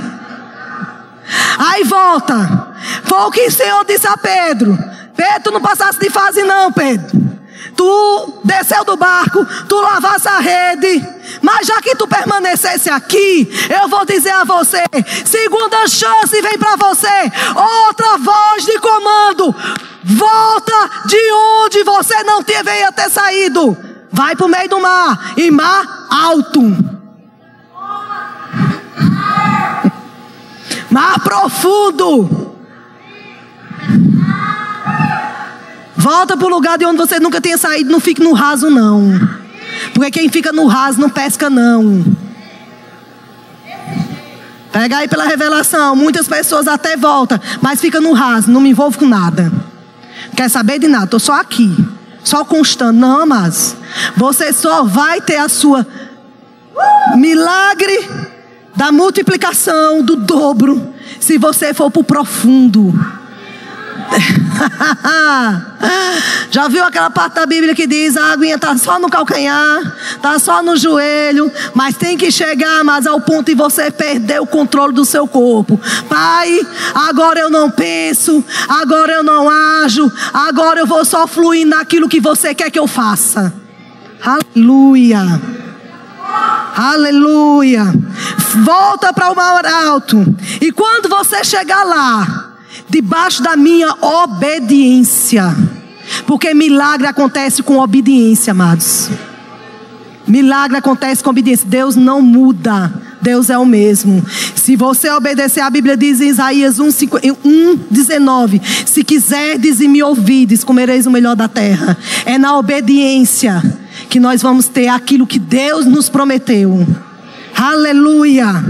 Aí volta. Foi o que o Senhor disse a Pedro. Pedro, tu não passasse de fase, não, Pedro. Tu desceu do barco, tu lavasse a rede. Mas já que tu permanecesse aqui, eu vou dizer a você: segunda chance vem para você, outra voz de comando. Volta de onde você não deveria ter saído. Vai para o meio do mar. E mar alto. Mar profundo. Volta para o lugar de onde você nunca tenha saído. Não fique no raso, não. Porque quem fica no raso não pesca, não. Pega aí pela revelação. Muitas pessoas até voltam, mas fica no raso, não me envolvo com nada. Quer saber de nada? Estou só aqui. Só constando. Não, mas você só vai ter a sua milagre da multiplicação, do dobro, se você for para o profundo. Já viu aquela parte da Bíblia que diz a aguinha está só no calcanhar, está só no joelho, mas tem que chegar mais ao ponto de você perder o controle do seu corpo. Pai, agora eu não penso, agora eu não ajo, agora eu vou só fluir naquilo que você quer que eu faça. Aleluia. Aleluia. Volta para o maior alto. E quando você chegar lá, debaixo da minha obediência. Porque milagre acontece com obediência, amados. Milagre acontece com obediência. Deus não muda. Deus é o mesmo. Se você obedecer, a Bíblia diz em Isaías 1, 1 19: Se quiserdes e me ouvides, comereis o melhor da terra. É na obediência que nós vamos ter aquilo que Deus nos prometeu. Aleluia.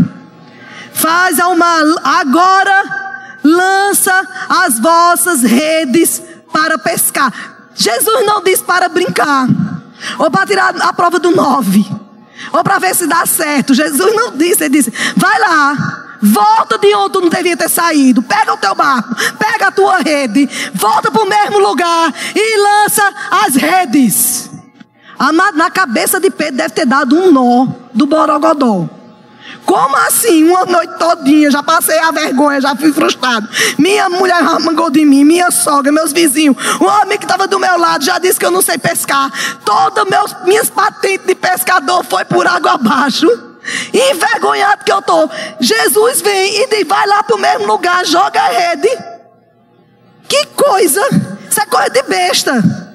Faz ao mal agora lança as vossas redes para pescar. Jesus não diz para brincar, ou para tirar a prova do nove, ou para ver se dá certo. Jesus não disse, ele disse: vai lá. Volta de onde tu não devia ter saído. Pega o teu barco, pega a tua rede, volta para o mesmo lugar e lança as redes. Na cabeça de Pedro deve ter dado um nó do borogodó. Como assim? Uma noite todinha, já passei a vergonha, já fui frustrado. Minha mulher arrancou de mim, minha sogra, meus vizinhos. O homem que estava do meu lado já disse que eu não sei pescar. Todas minhas patentes de pescador foi por água abaixo. Envergonhado que eu tô. Jesus vem e diz, vai lá para o mesmo lugar, joga a rede. Que coisa! Isso é coisa de besta.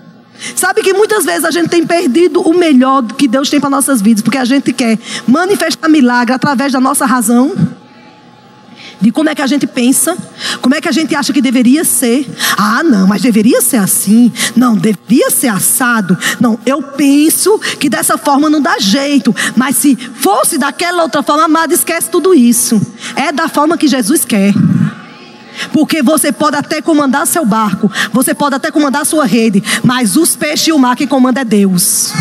Sabe que muitas vezes a gente tem perdido o melhor que Deus tem para nossas vidas, porque a gente quer manifestar milagre através da nossa razão, de como é que a gente pensa, como é que a gente acha que deveria ser. Ah, não, mas deveria ser assim. Não, deveria ser assado. Não, eu penso que dessa forma não dá jeito. Mas se fosse daquela outra forma, amado, esquece tudo isso. É da forma que Jesus quer. Porque você pode até comandar seu barco, você pode até comandar sua rede, mas os peixes e o mar quem comanda é Deus.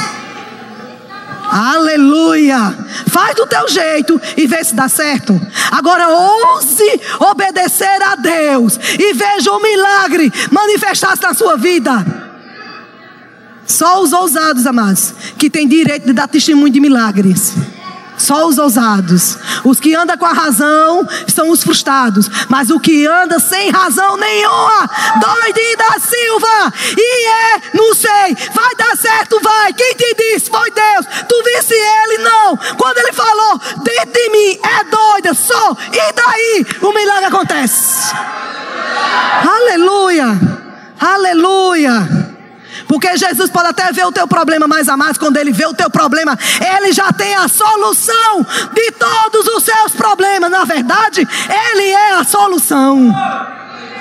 Aleluia! Faz do teu jeito e vê se dá certo. Agora ouse obedecer a Deus e veja o milagre manifestar-se na sua vida. Só os ousados, amados, que têm direito de dar testemunho de milagres. Só os ousados. Os que andam com a razão são os frustrados. Mas o que anda sem razão nenhuma, doidinho da Silva, e é, não sei, vai o teu problema, mais amado, quando ele vê o teu problema, ele já tem a solução de todos os seus problemas. Na verdade, ele é a solução.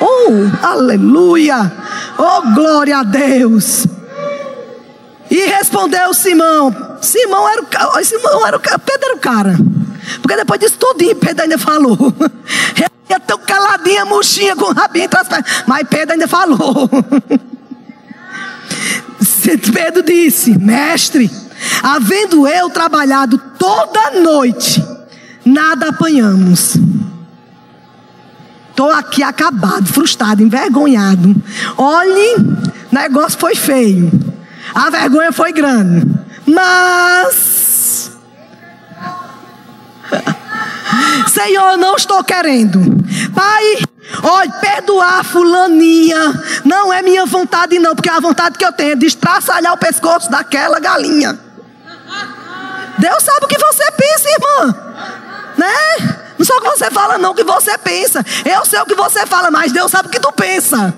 Oh, aleluia! Oh, glória a Deus! E respondeu Simão. Simão era o, Simão era o Pedro era o cara. Porque depois disso tudo, Pedro ainda falou. Ele ia tão caladinha, murchinha, com o rabinho entre as pernas. Mas Pedro ainda falou. Pedro disse: Mestre, havendo eu trabalhado toda noite, nada apanhamos. Estou aqui acabado, frustrado, envergonhado. Olhe, negócio foi feio. A vergonha foi grande. Mas. Senhor, não estou querendo. Pai, Olha, perdoar fulaninha não é minha vontade, não, porque a vontade que eu tenho é de estraçalhar o pescoço daquela galinha. Deus sabe o que você pensa, irmã. Né? Não só o que você fala, não, o que você pensa. Eu sei o que você fala, mas Deus sabe o que tu pensa.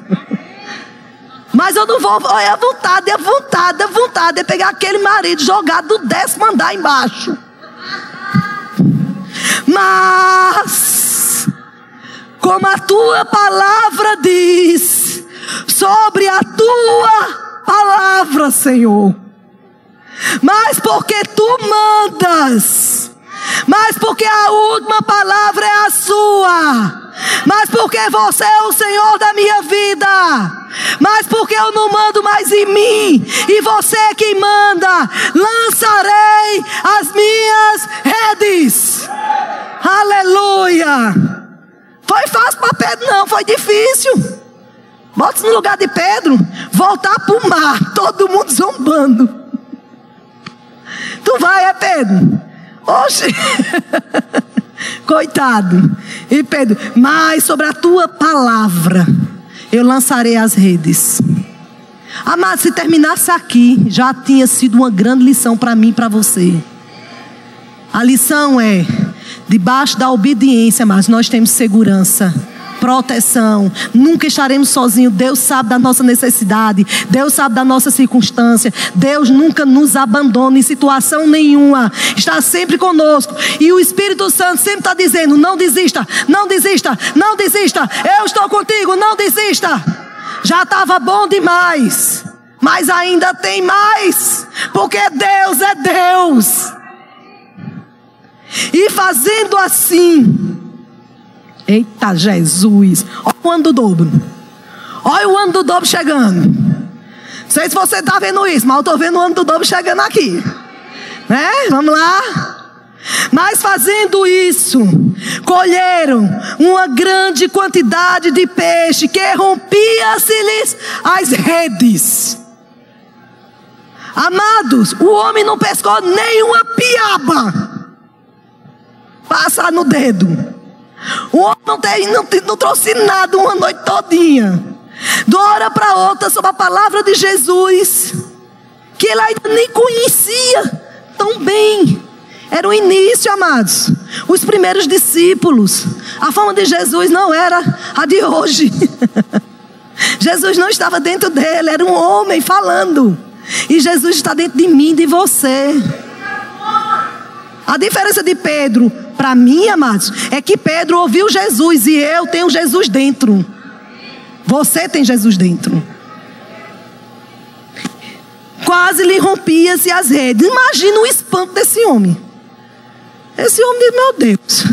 Mas eu não vou. Olha, a vontade, a vontade, a vontade é pegar aquele marido jogado do décimo andar embaixo. Mas como a tua palavra diz, sobre a tua palavra, Senhor. Mas porque tu mandas, mas porque a última palavra é a porque você é o Senhor da minha vida, mas porque eu não mando mais em mim, e você é quem manda, lançarei as minhas redes. Aleluia! Foi fácil para Pedro, não, foi difícil. Bota no lugar de Pedro, voltar para o mar, todo mundo zombando. Tu vai, é Pedro? Oxe! Coitado. E Pedro, mas sobre a tua palavra eu lançarei as redes. Amado, se terminasse aqui, já tinha sido uma grande lição para mim e para você. A lição é: debaixo da obediência, mas nós temos segurança proteção. Nunca estaremos sozinhos. Deus sabe da nossa necessidade. Deus sabe da nossa circunstância. Deus nunca nos abandona em situação nenhuma. Está sempre conosco. E o Espírito Santo sempre está dizendo: não desista, não desista, não desista. Eu estou contigo, não desista. Já estava bom demais. Mas ainda tem mais. Porque Deus é Deus. E fazendo assim, Eita Jesus! Olha o ano do dobro. Olha o ano do dobro chegando. Não sei se você está vendo isso, mas eu estou vendo o ano do dobro chegando aqui. Né? Vamos lá. Mas fazendo isso, colheram uma grande quantidade de peixe que rompia-se-lhes as redes. Amados, o homem não pescou nenhuma piaba. Passa no dedo. O homem não, não, não trouxe nada uma noite todinha. De uma hora para outra, sobre a palavra de Jesus, que ele ainda nem conhecia tão bem. Era o início, amados. Os primeiros discípulos. A fama de Jesus não era a de hoje. Jesus não estava dentro dele, era um homem falando. E Jesus está dentro de mim, de você. A diferença de Pedro para mim, amados, é que Pedro ouviu Jesus e eu tenho Jesus dentro. Você tem Jesus dentro. Quase lhe rompia-se as redes. Imagina o espanto desse homem. Esse homem diz: Meu Deus,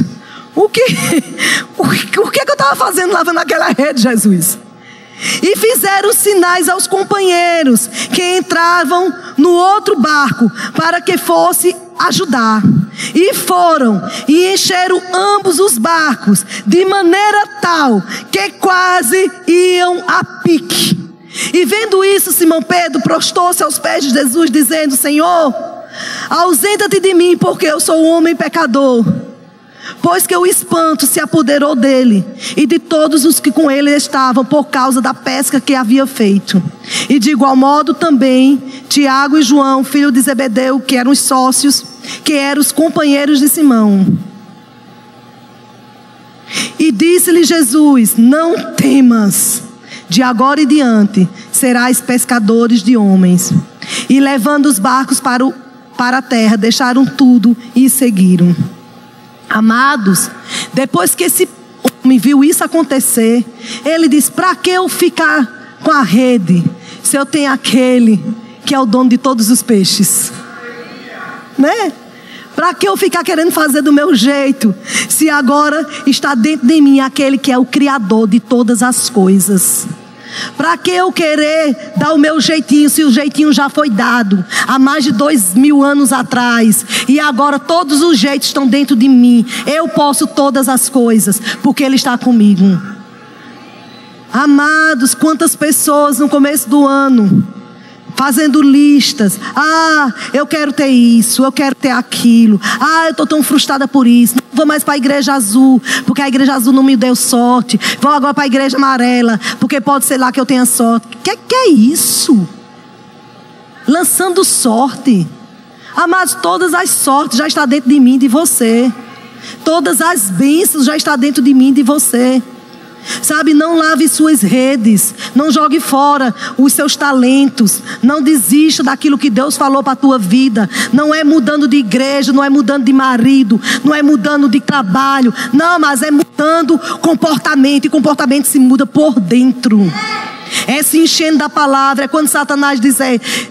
o que, o que, o que, é eu estava fazendo lavando aquela rede, Jesus? E fizeram sinais aos companheiros que entravam no outro barco para que fosse ajudar. E foram e encheram ambos os barcos, de maneira tal que quase iam a pique. E vendo isso, Simão Pedro prostou-se aos pés de Jesus, dizendo: Senhor, ausenta-te de mim, porque eu sou um homem pecador. Pois que o espanto se apoderou dele e de todos os que com ele estavam, por causa da pesca que havia feito. E de igual modo também Tiago e João, filho de Zebedeu, que eram os sócios, que eram os companheiros de Simão. E disse-lhe Jesus: Não temas, de agora em diante serás pescadores de homens. E levando os barcos para, o, para a terra, deixaram tudo e seguiram. Amados, depois que esse homem viu isso acontecer, ele disse: Para que eu ficar com a rede, se eu tenho aquele que é o dono de todos os peixes? Né? Para que eu ficar querendo fazer do meu jeito, se agora está dentro de mim aquele que é o Criador de todas as coisas? Para que eu querer dar o meu jeitinho, se o jeitinho já foi dado há mais de dois mil anos atrás, e agora todos os jeitos estão dentro de mim, eu posso todas as coisas, porque Ele está comigo. Amados, quantas pessoas no começo do ano fazendo listas. Ah, eu quero ter isso, eu quero ter aquilo. Ah, eu estou tão frustrada por isso. Não vou mais para a igreja azul, porque a igreja azul não me deu sorte. Vou agora para a igreja amarela, porque pode ser lá que eu tenha sorte. Que que é isso? Lançando sorte. Amados, todas as sortes já está dentro de mim e de você. Todas as bênçãos já está dentro de mim e de você. Sabe, não lave suas redes, não jogue fora os seus talentos, não desista daquilo que Deus falou para a tua vida. Não é mudando de igreja, não é mudando de marido, não é mudando de trabalho, não, mas é mudando comportamento e comportamento se muda por dentro. É se enchendo da palavra. É quando Satanás diz: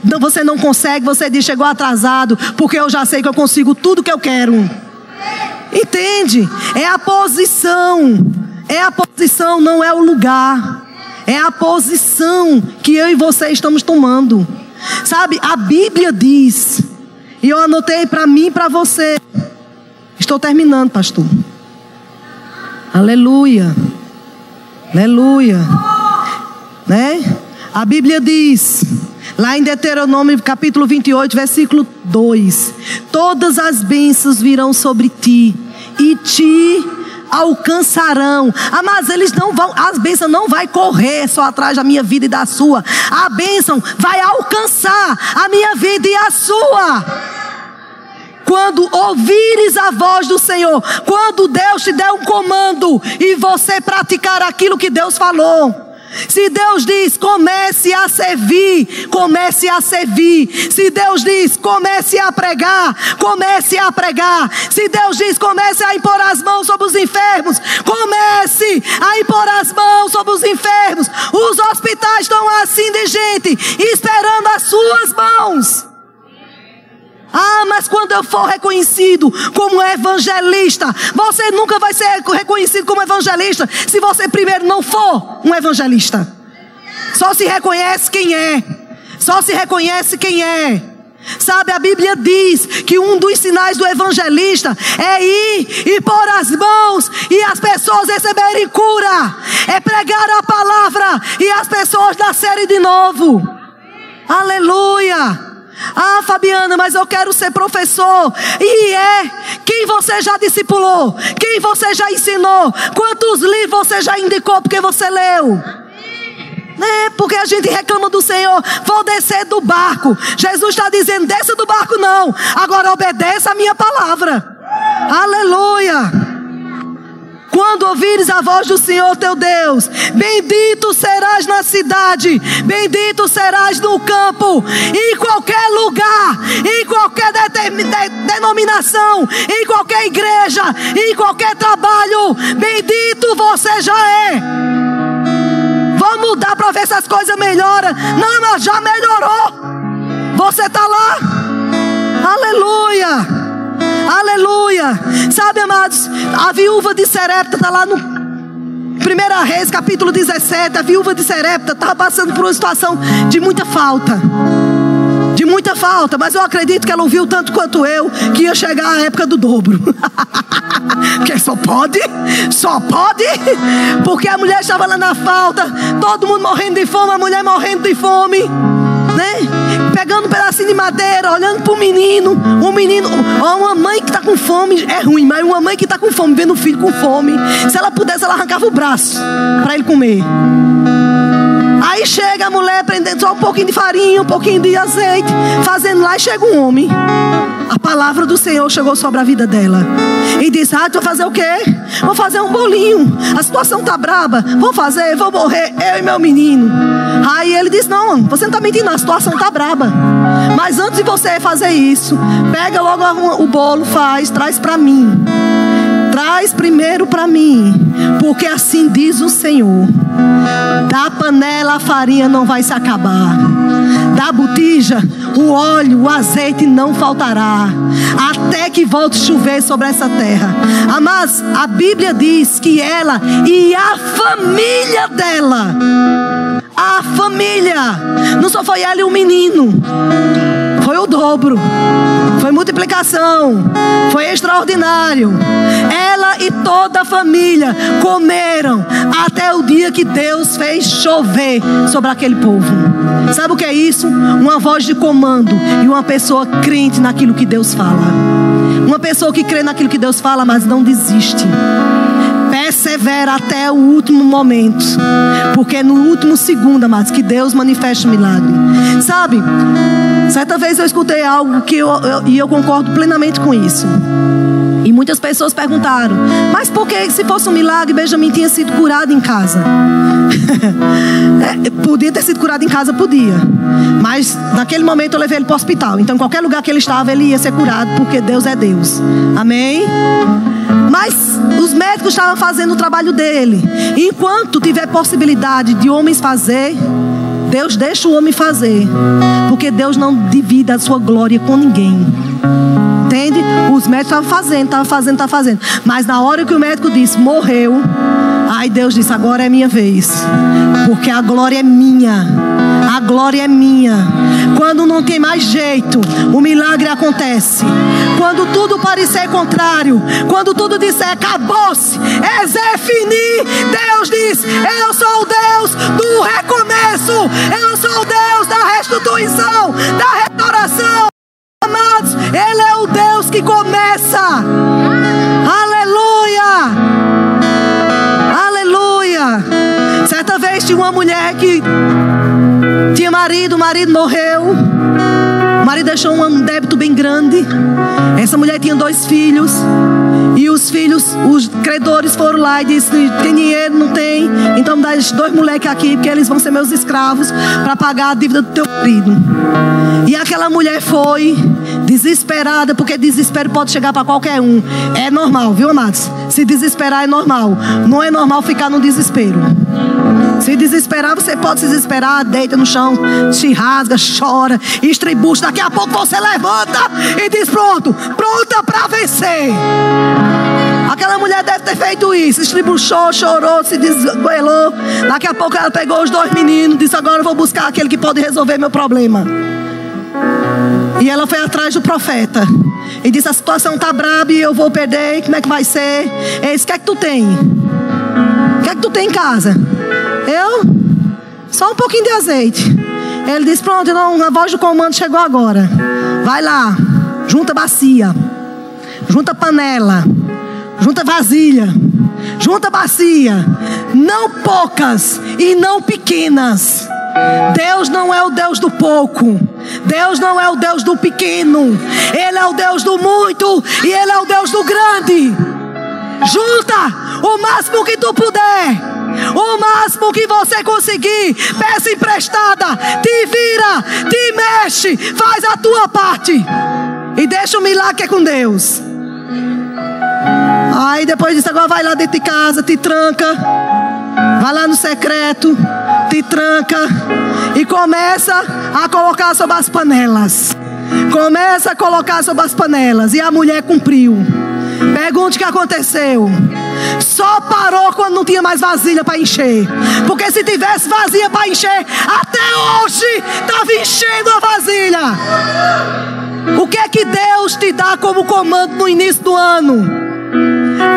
não, você não consegue, você diz: chegou atrasado, porque eu já sei que eu consigo tudo que eu quero. Entende? É a posição É a posição, não é o lugar. É a posição que eu e você estamos tomando. Sabe, a Bíblia diz, e eu anotei para mim e para você. Estou terminando, pastor. Aleluia. Aleluia. Né? A Bíblia diz, lá em Deuteronômio capítulo 28, versículo 2: Todas as bênçãos virão sobre ti e te alcançarão. Ah, mas eles não vão, as bênçãos não vai correr só atrás da minha vida e da sua. A bênção vai alcançar a minha vida e a sua. Quando ouvires a voz do Senhor, quando Deus te der um comando e você praticar aquilo que Deus falou. Se Deus diz comece a servir, comece a servir. Se Deus diz comece a pregar, comece a pregar. Se Deus diz comece a impor as mãos sobre os enfermos, comece a impor as mãos sobre os enfermos. Os hospitais estão assim de gente, esperando as suas mãos. Ah, mas quando eu for reconhecido como evangelista, você nunca vai ser reconhecido como evangelista se você primeiro não for um evangelista. Só se reconhece quem é. Só se reconhece quem é. Sabe, a Bíblia diz que um dos sinais do evangelista é ir e pôr as mãos e as pessoas receberem cura, é pregar a palavra e as pessoas nascerem de novo. Aleluia! Ah, Fabiana, mas eu quero ser professor. E é quem você já discipulou, quem você já ensinou, quantos livros você já indicou porque você leu. É, porque a gente reclama do Senhor, vou descer do barco. Jesus está dizendo: desça do barco, não. Agora obedeça a minha palavra. Aleluia. Quando ouvires a voz do Senhor teu Deus, bendito serás na cidade, bendito serás no campo, em qualquer lugar, em qualquer de denominação, em qualquer igreja, em qualquer trabalho, bendito você já é. Vamos mudar para ver se as coisas melhoram. Não, mas já melhorou. Você está lá. Aleluia. Aleluia. Sabe, amados, a viúva de Serepta está lá no Primeira Reis, capítulo 17. A viúva de Serepta estava passando por uma situação de muita falta. De muita falta, mas eu acredito que ela ouviu tanto quanto eu que ia chegar a época do dobro. Porque só pode, só pode, porque a mulher estava lá na falta, todo mundo morrendo de fome, a mulher morrendo de fome né? Pedacinho de madeira, olhando para o menino. Um menino, uma mãe que está com fome é ruim, mas uma mãe que está com fome, vendo o filho com fome. Se ela pudesse, ela arrancava o braço para ele comer. Aí chega a mulher prendendo só um pouquinho de farinha, um pouquinho de azeite, fazendo lá e chega um homem. A palavra do Senhor chegou sobre a vida dela. E disse: Ah, tu vai fazer o quê? Vou fazer um bolinho. A situação tá braba. Vou fazer, vou morrer, eu e meu menino. Aí ele disse: Não, você não está mentindo, a situação tá braba. Mas antes de você fazer isso, pega logo o bolo, faz, traz para mim. Traz primeiro para mim, porque assim diz o Senhor: da panela a farinha não vai se acabar, da botija o óleo, o azeite não faltará, até que volte chover sobre essa terra. Mas a Bíblia diz que ela e a família dela, a família, não só foi ela e o menino, foi o dobro, foi multiplicação, foi extraordinário. Ela e toda a família comeram até o dia que Deus fez chover sobre aquele povo. Sabe o que é isso? Uma voz de comando e uma pessoa crente naquilo que Deus fala. Uma pessoa que crê naquilo que Deus fala, mas não desiste persevera até o último momento. Porque é no último segundo, amados, que Deus manifesta o milagre. Sabe? Certa vez eu escutei algo que eu, eu, e eu concordo plenamente com isso. E muitas pessoas perguntaram: Mas por que, se fosse um milagre, Benjamin tinha sido curado em casa? é, podia ter sido curado em casa, podia. Mas naquele momento eu levei ele para o hospital. Então, em qualquer lugar que ele estava, ele ia ser curado, porque Deus é Deus. Amém? Mas os médicos estavam fazendo o trabalho dele. enquanto tiver possibilidade de homens fazer, Deus deixa o homem fazer. Porque Deus não divide a sua glória com ninguém. Os médicos estavam fazendo, estavam fazendo, estavam fazendo. Mas na hora que o médico disse, morreu. Aí Deus disse: Agora é minha vez, porque a glória é minha. A glória é minha. Quando não tem mais jeito, o milagre acontece. Quando tudo parecer contrário, quando tudo disser acabou-se, é Zé Fini, Deus diz: Eu sou o Deus do recomeço, eu sou o Deus da restituição, da restauração. Amados, Ele é o Deus que começa. Aleluia! Aleluia! Certa vez tinha uma mulher que tinha marido, o marido morreu. Marido deixou um débito bem grande. Essa mulher tinha dois filhos. E os filhos, os credores foram lá e disseram: tem dinheiro? Não tem. Então dá esses dois moleques aqui, porque eles vão ser meus escravos para pagar a dívida do teu marido. E aquela mulher foi desesperada, porque desespero pode chegar para qualquer um. É normal, viu, amados? Se desesperar é normal. Não é normal ficar no desespero. Se desesperar, você pode se desesperar, deita no chão, se rasga, chora, estribucha. Daqui a pouco você levanta e diz: Pronto, pronta para vencer. Aquela mulher deve ter feito isso. Estribuchou, chorou, se desgoelou. Daqui a pouco ela pegou os dois meninos, disse: Agora eu vou buscar aquele que pode resolver meu problema. E ela foi atrás do profeta. E disse: A situação está braba e eu vou perder. Como é que vai ser? Disse: O que é que tu tem? O que é que tu tem em casa? Eu? Só um pouquinho de azeite. Ele disse: Pronto, não, a voz do comando chegou agora. Vai lá, junta bacia, junta panela, junta vasilha, junta bacia. Não poucas e não pequenas. Deus não é o Deus do pouco. Deus não é o Deus do pequeno. Ele é o Deus do muito e Ele é o Deus do grande. Junta o máximo que tu puder. O máximo que você conseguir, peça emprestada, te vira, te mexe, faz a tua parte e deixa o milagre com Deus. Aí depois disso, agora vai lá dentro de casa, te tranca, vai lá no secreto, te tranca e começa a colocar sobre as panelas. Começa a colocar sobre as panelas. E a mulher cumpriu. Pergunte o que aconteceu. Só parou quando não tinha mais vasilha para encher. Porque se tivesse vazia para encher, até hoje estava enchendo a vasilha. O que é que Deus te dá como comando no início do ano?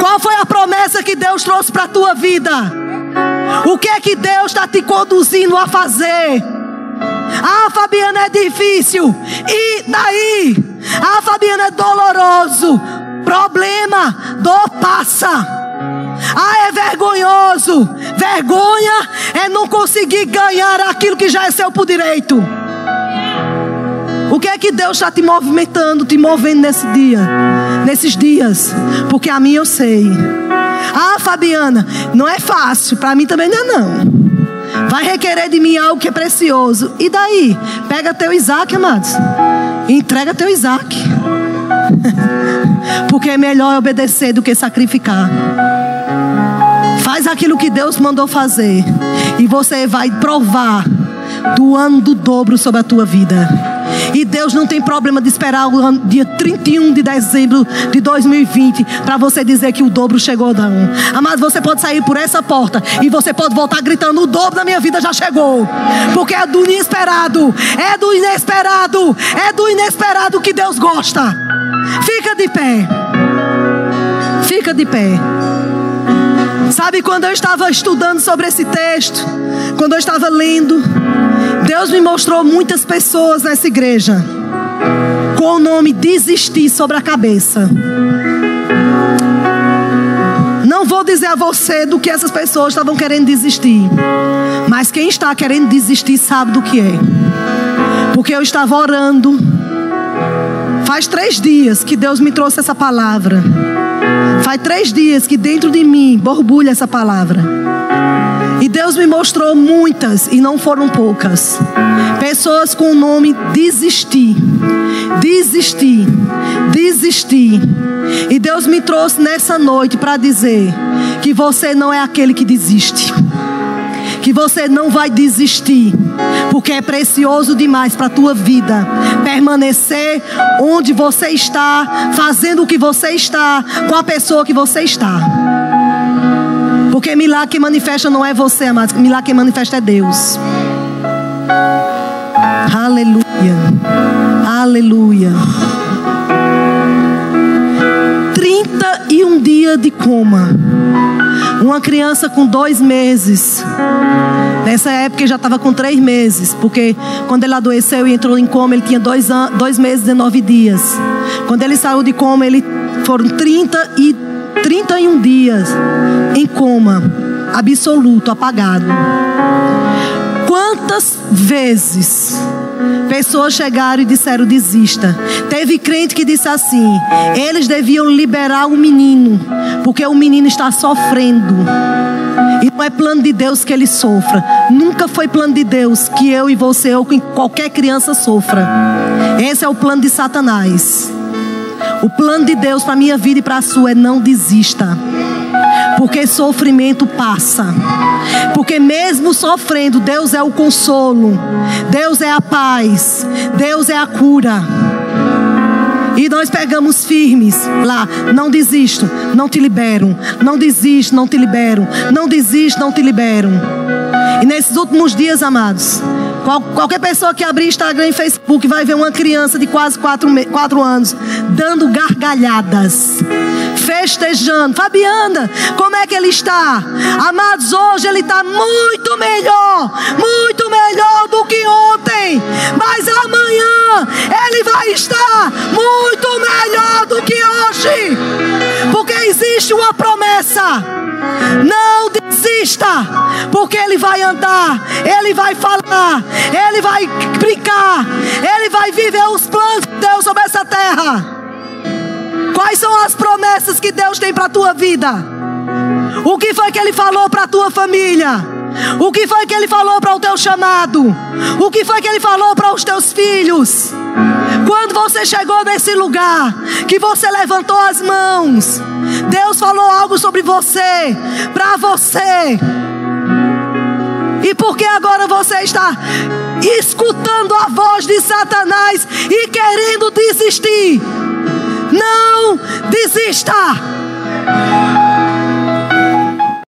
Qual foi a promessa que Deus trouxe para a tua vida? O que é que Deus está te conduzindo a fazer? Ah, Fabiana, é difícil. E daí? Ah, Fabiana, é doloroso. Problema, dor passa. Ah, é vergonhoso. Vergonha é não conseguir ganhar aquilo que já é seu por direito. O que é que Deus está te movimentando, te movendo nesse dia, nesses dias? Porque a mim eu sei. Ah, Fabiana, não é fácil, para mim também não é não. Vai requerer de mim algo que é precioso. E daí? Pega teu Isaac, amados. E entrega teu Isaac. Porque é melhor obedecer do que sacrificar. Faz aquilo que Deus mandou fazer. E você vai provar do ano do dobro sobre a tua vida. E Deus não tem problema de esperar o ano, dia 31 de dezembro de 2020 para você dizer que o dobro chegou, não. Amado, você pode sair por essa porta e você pode voltar gritando: o dobro da minha vida já chegou. Porque é do inesperado, é do inesperado, é do inesperado que Deus gosta. Fica de pé. Fica de pé. Sabe quando eu estava estudando sobre esse texto, quando eu estava lendo, Deus me mostrou muitas pessoas nessa igreja com o nome desistir sobre a cabeça. Não vou dizer a você do que essas pessoas estavam querendo desistir, mas quem está querendo desistir sabe do que é. Porque eu estava orando. Faz três dias que Deus me trouxe essa palavra. Faz três dias que dentro de mim borbulha essa palavra. E Deus me mostrou muitas, e não foram poucas, pessoas com o nome desistir, desistir, desistir. E Deus me trouxe nessa noite para dizer que você não é aquele que desiste, que você não vai desistir, porque é precioso demais para a tua vida permanecer onde você está, fazendo o que você está, com a pessoa que você está. Porque milagre que manifesta não é você, amados. Milagre que manifesta é Deus. Aleluia. Aleluia. 31 dias de coma. Uma criança com dois meses. Nessa época ele já estava com três meses. Porque quando ele adoeceu e entrou em coma, ele tinha dois, dois meses e nove dias. Quando ele saiu de coma, ele foram 30 e 31 dias em coma, absoluto, apagado. Quantas vezes pessoas chegaram e disseram desista? Teve crente que disse assim: eles deviam liberar o menino, porque o menino está sofrendo. E não é plano de Deus que ele sofra. Nunca foi plano de Deus que eu e você ou qualquer criança sofra. Esse é o plano de Satanás. O plano de Deus para minha vida e para a sua é não desista. Porque sofrimento passa. Porque mesmo sofrendo, Deus é o consolo. Deus é a paz. Deus é a cura. E nós pegamos firmes lá. Não desisto, não te libero. Não desisto, não te libero. Não desisto, não te libero. E nesses últimos dias, amados, qual, qualquer pessoa que abrir Instagram e Facebook vai ver uma criança de quase quatro, quatro anos dando gargalhadas, festejando. Fabiana, como é que ele está? Amados, hoje ele está muito melhor, muito melhor do que ontem. Mas amanhã ele vai estar muito melhor do que hoje. Porque existe uma promessa. Não desista, porque ele vai andar, ele vai falar, ele vai brincar, ele vai viver os planos de Deus sobre essa terra. Quais são as promessas que Deus tem para a tua vida? O que foi que ele falou para a tua família? O que foi que ele falou para o teu chamado? O que foi que ele falou para os teus filhos? Quando você chegou nesse lugar, que você levantou as mãos, Deus falou algo sobre você, para você. E porque agora você está escutando a voz de Satanás e querendo desistir? Não desista!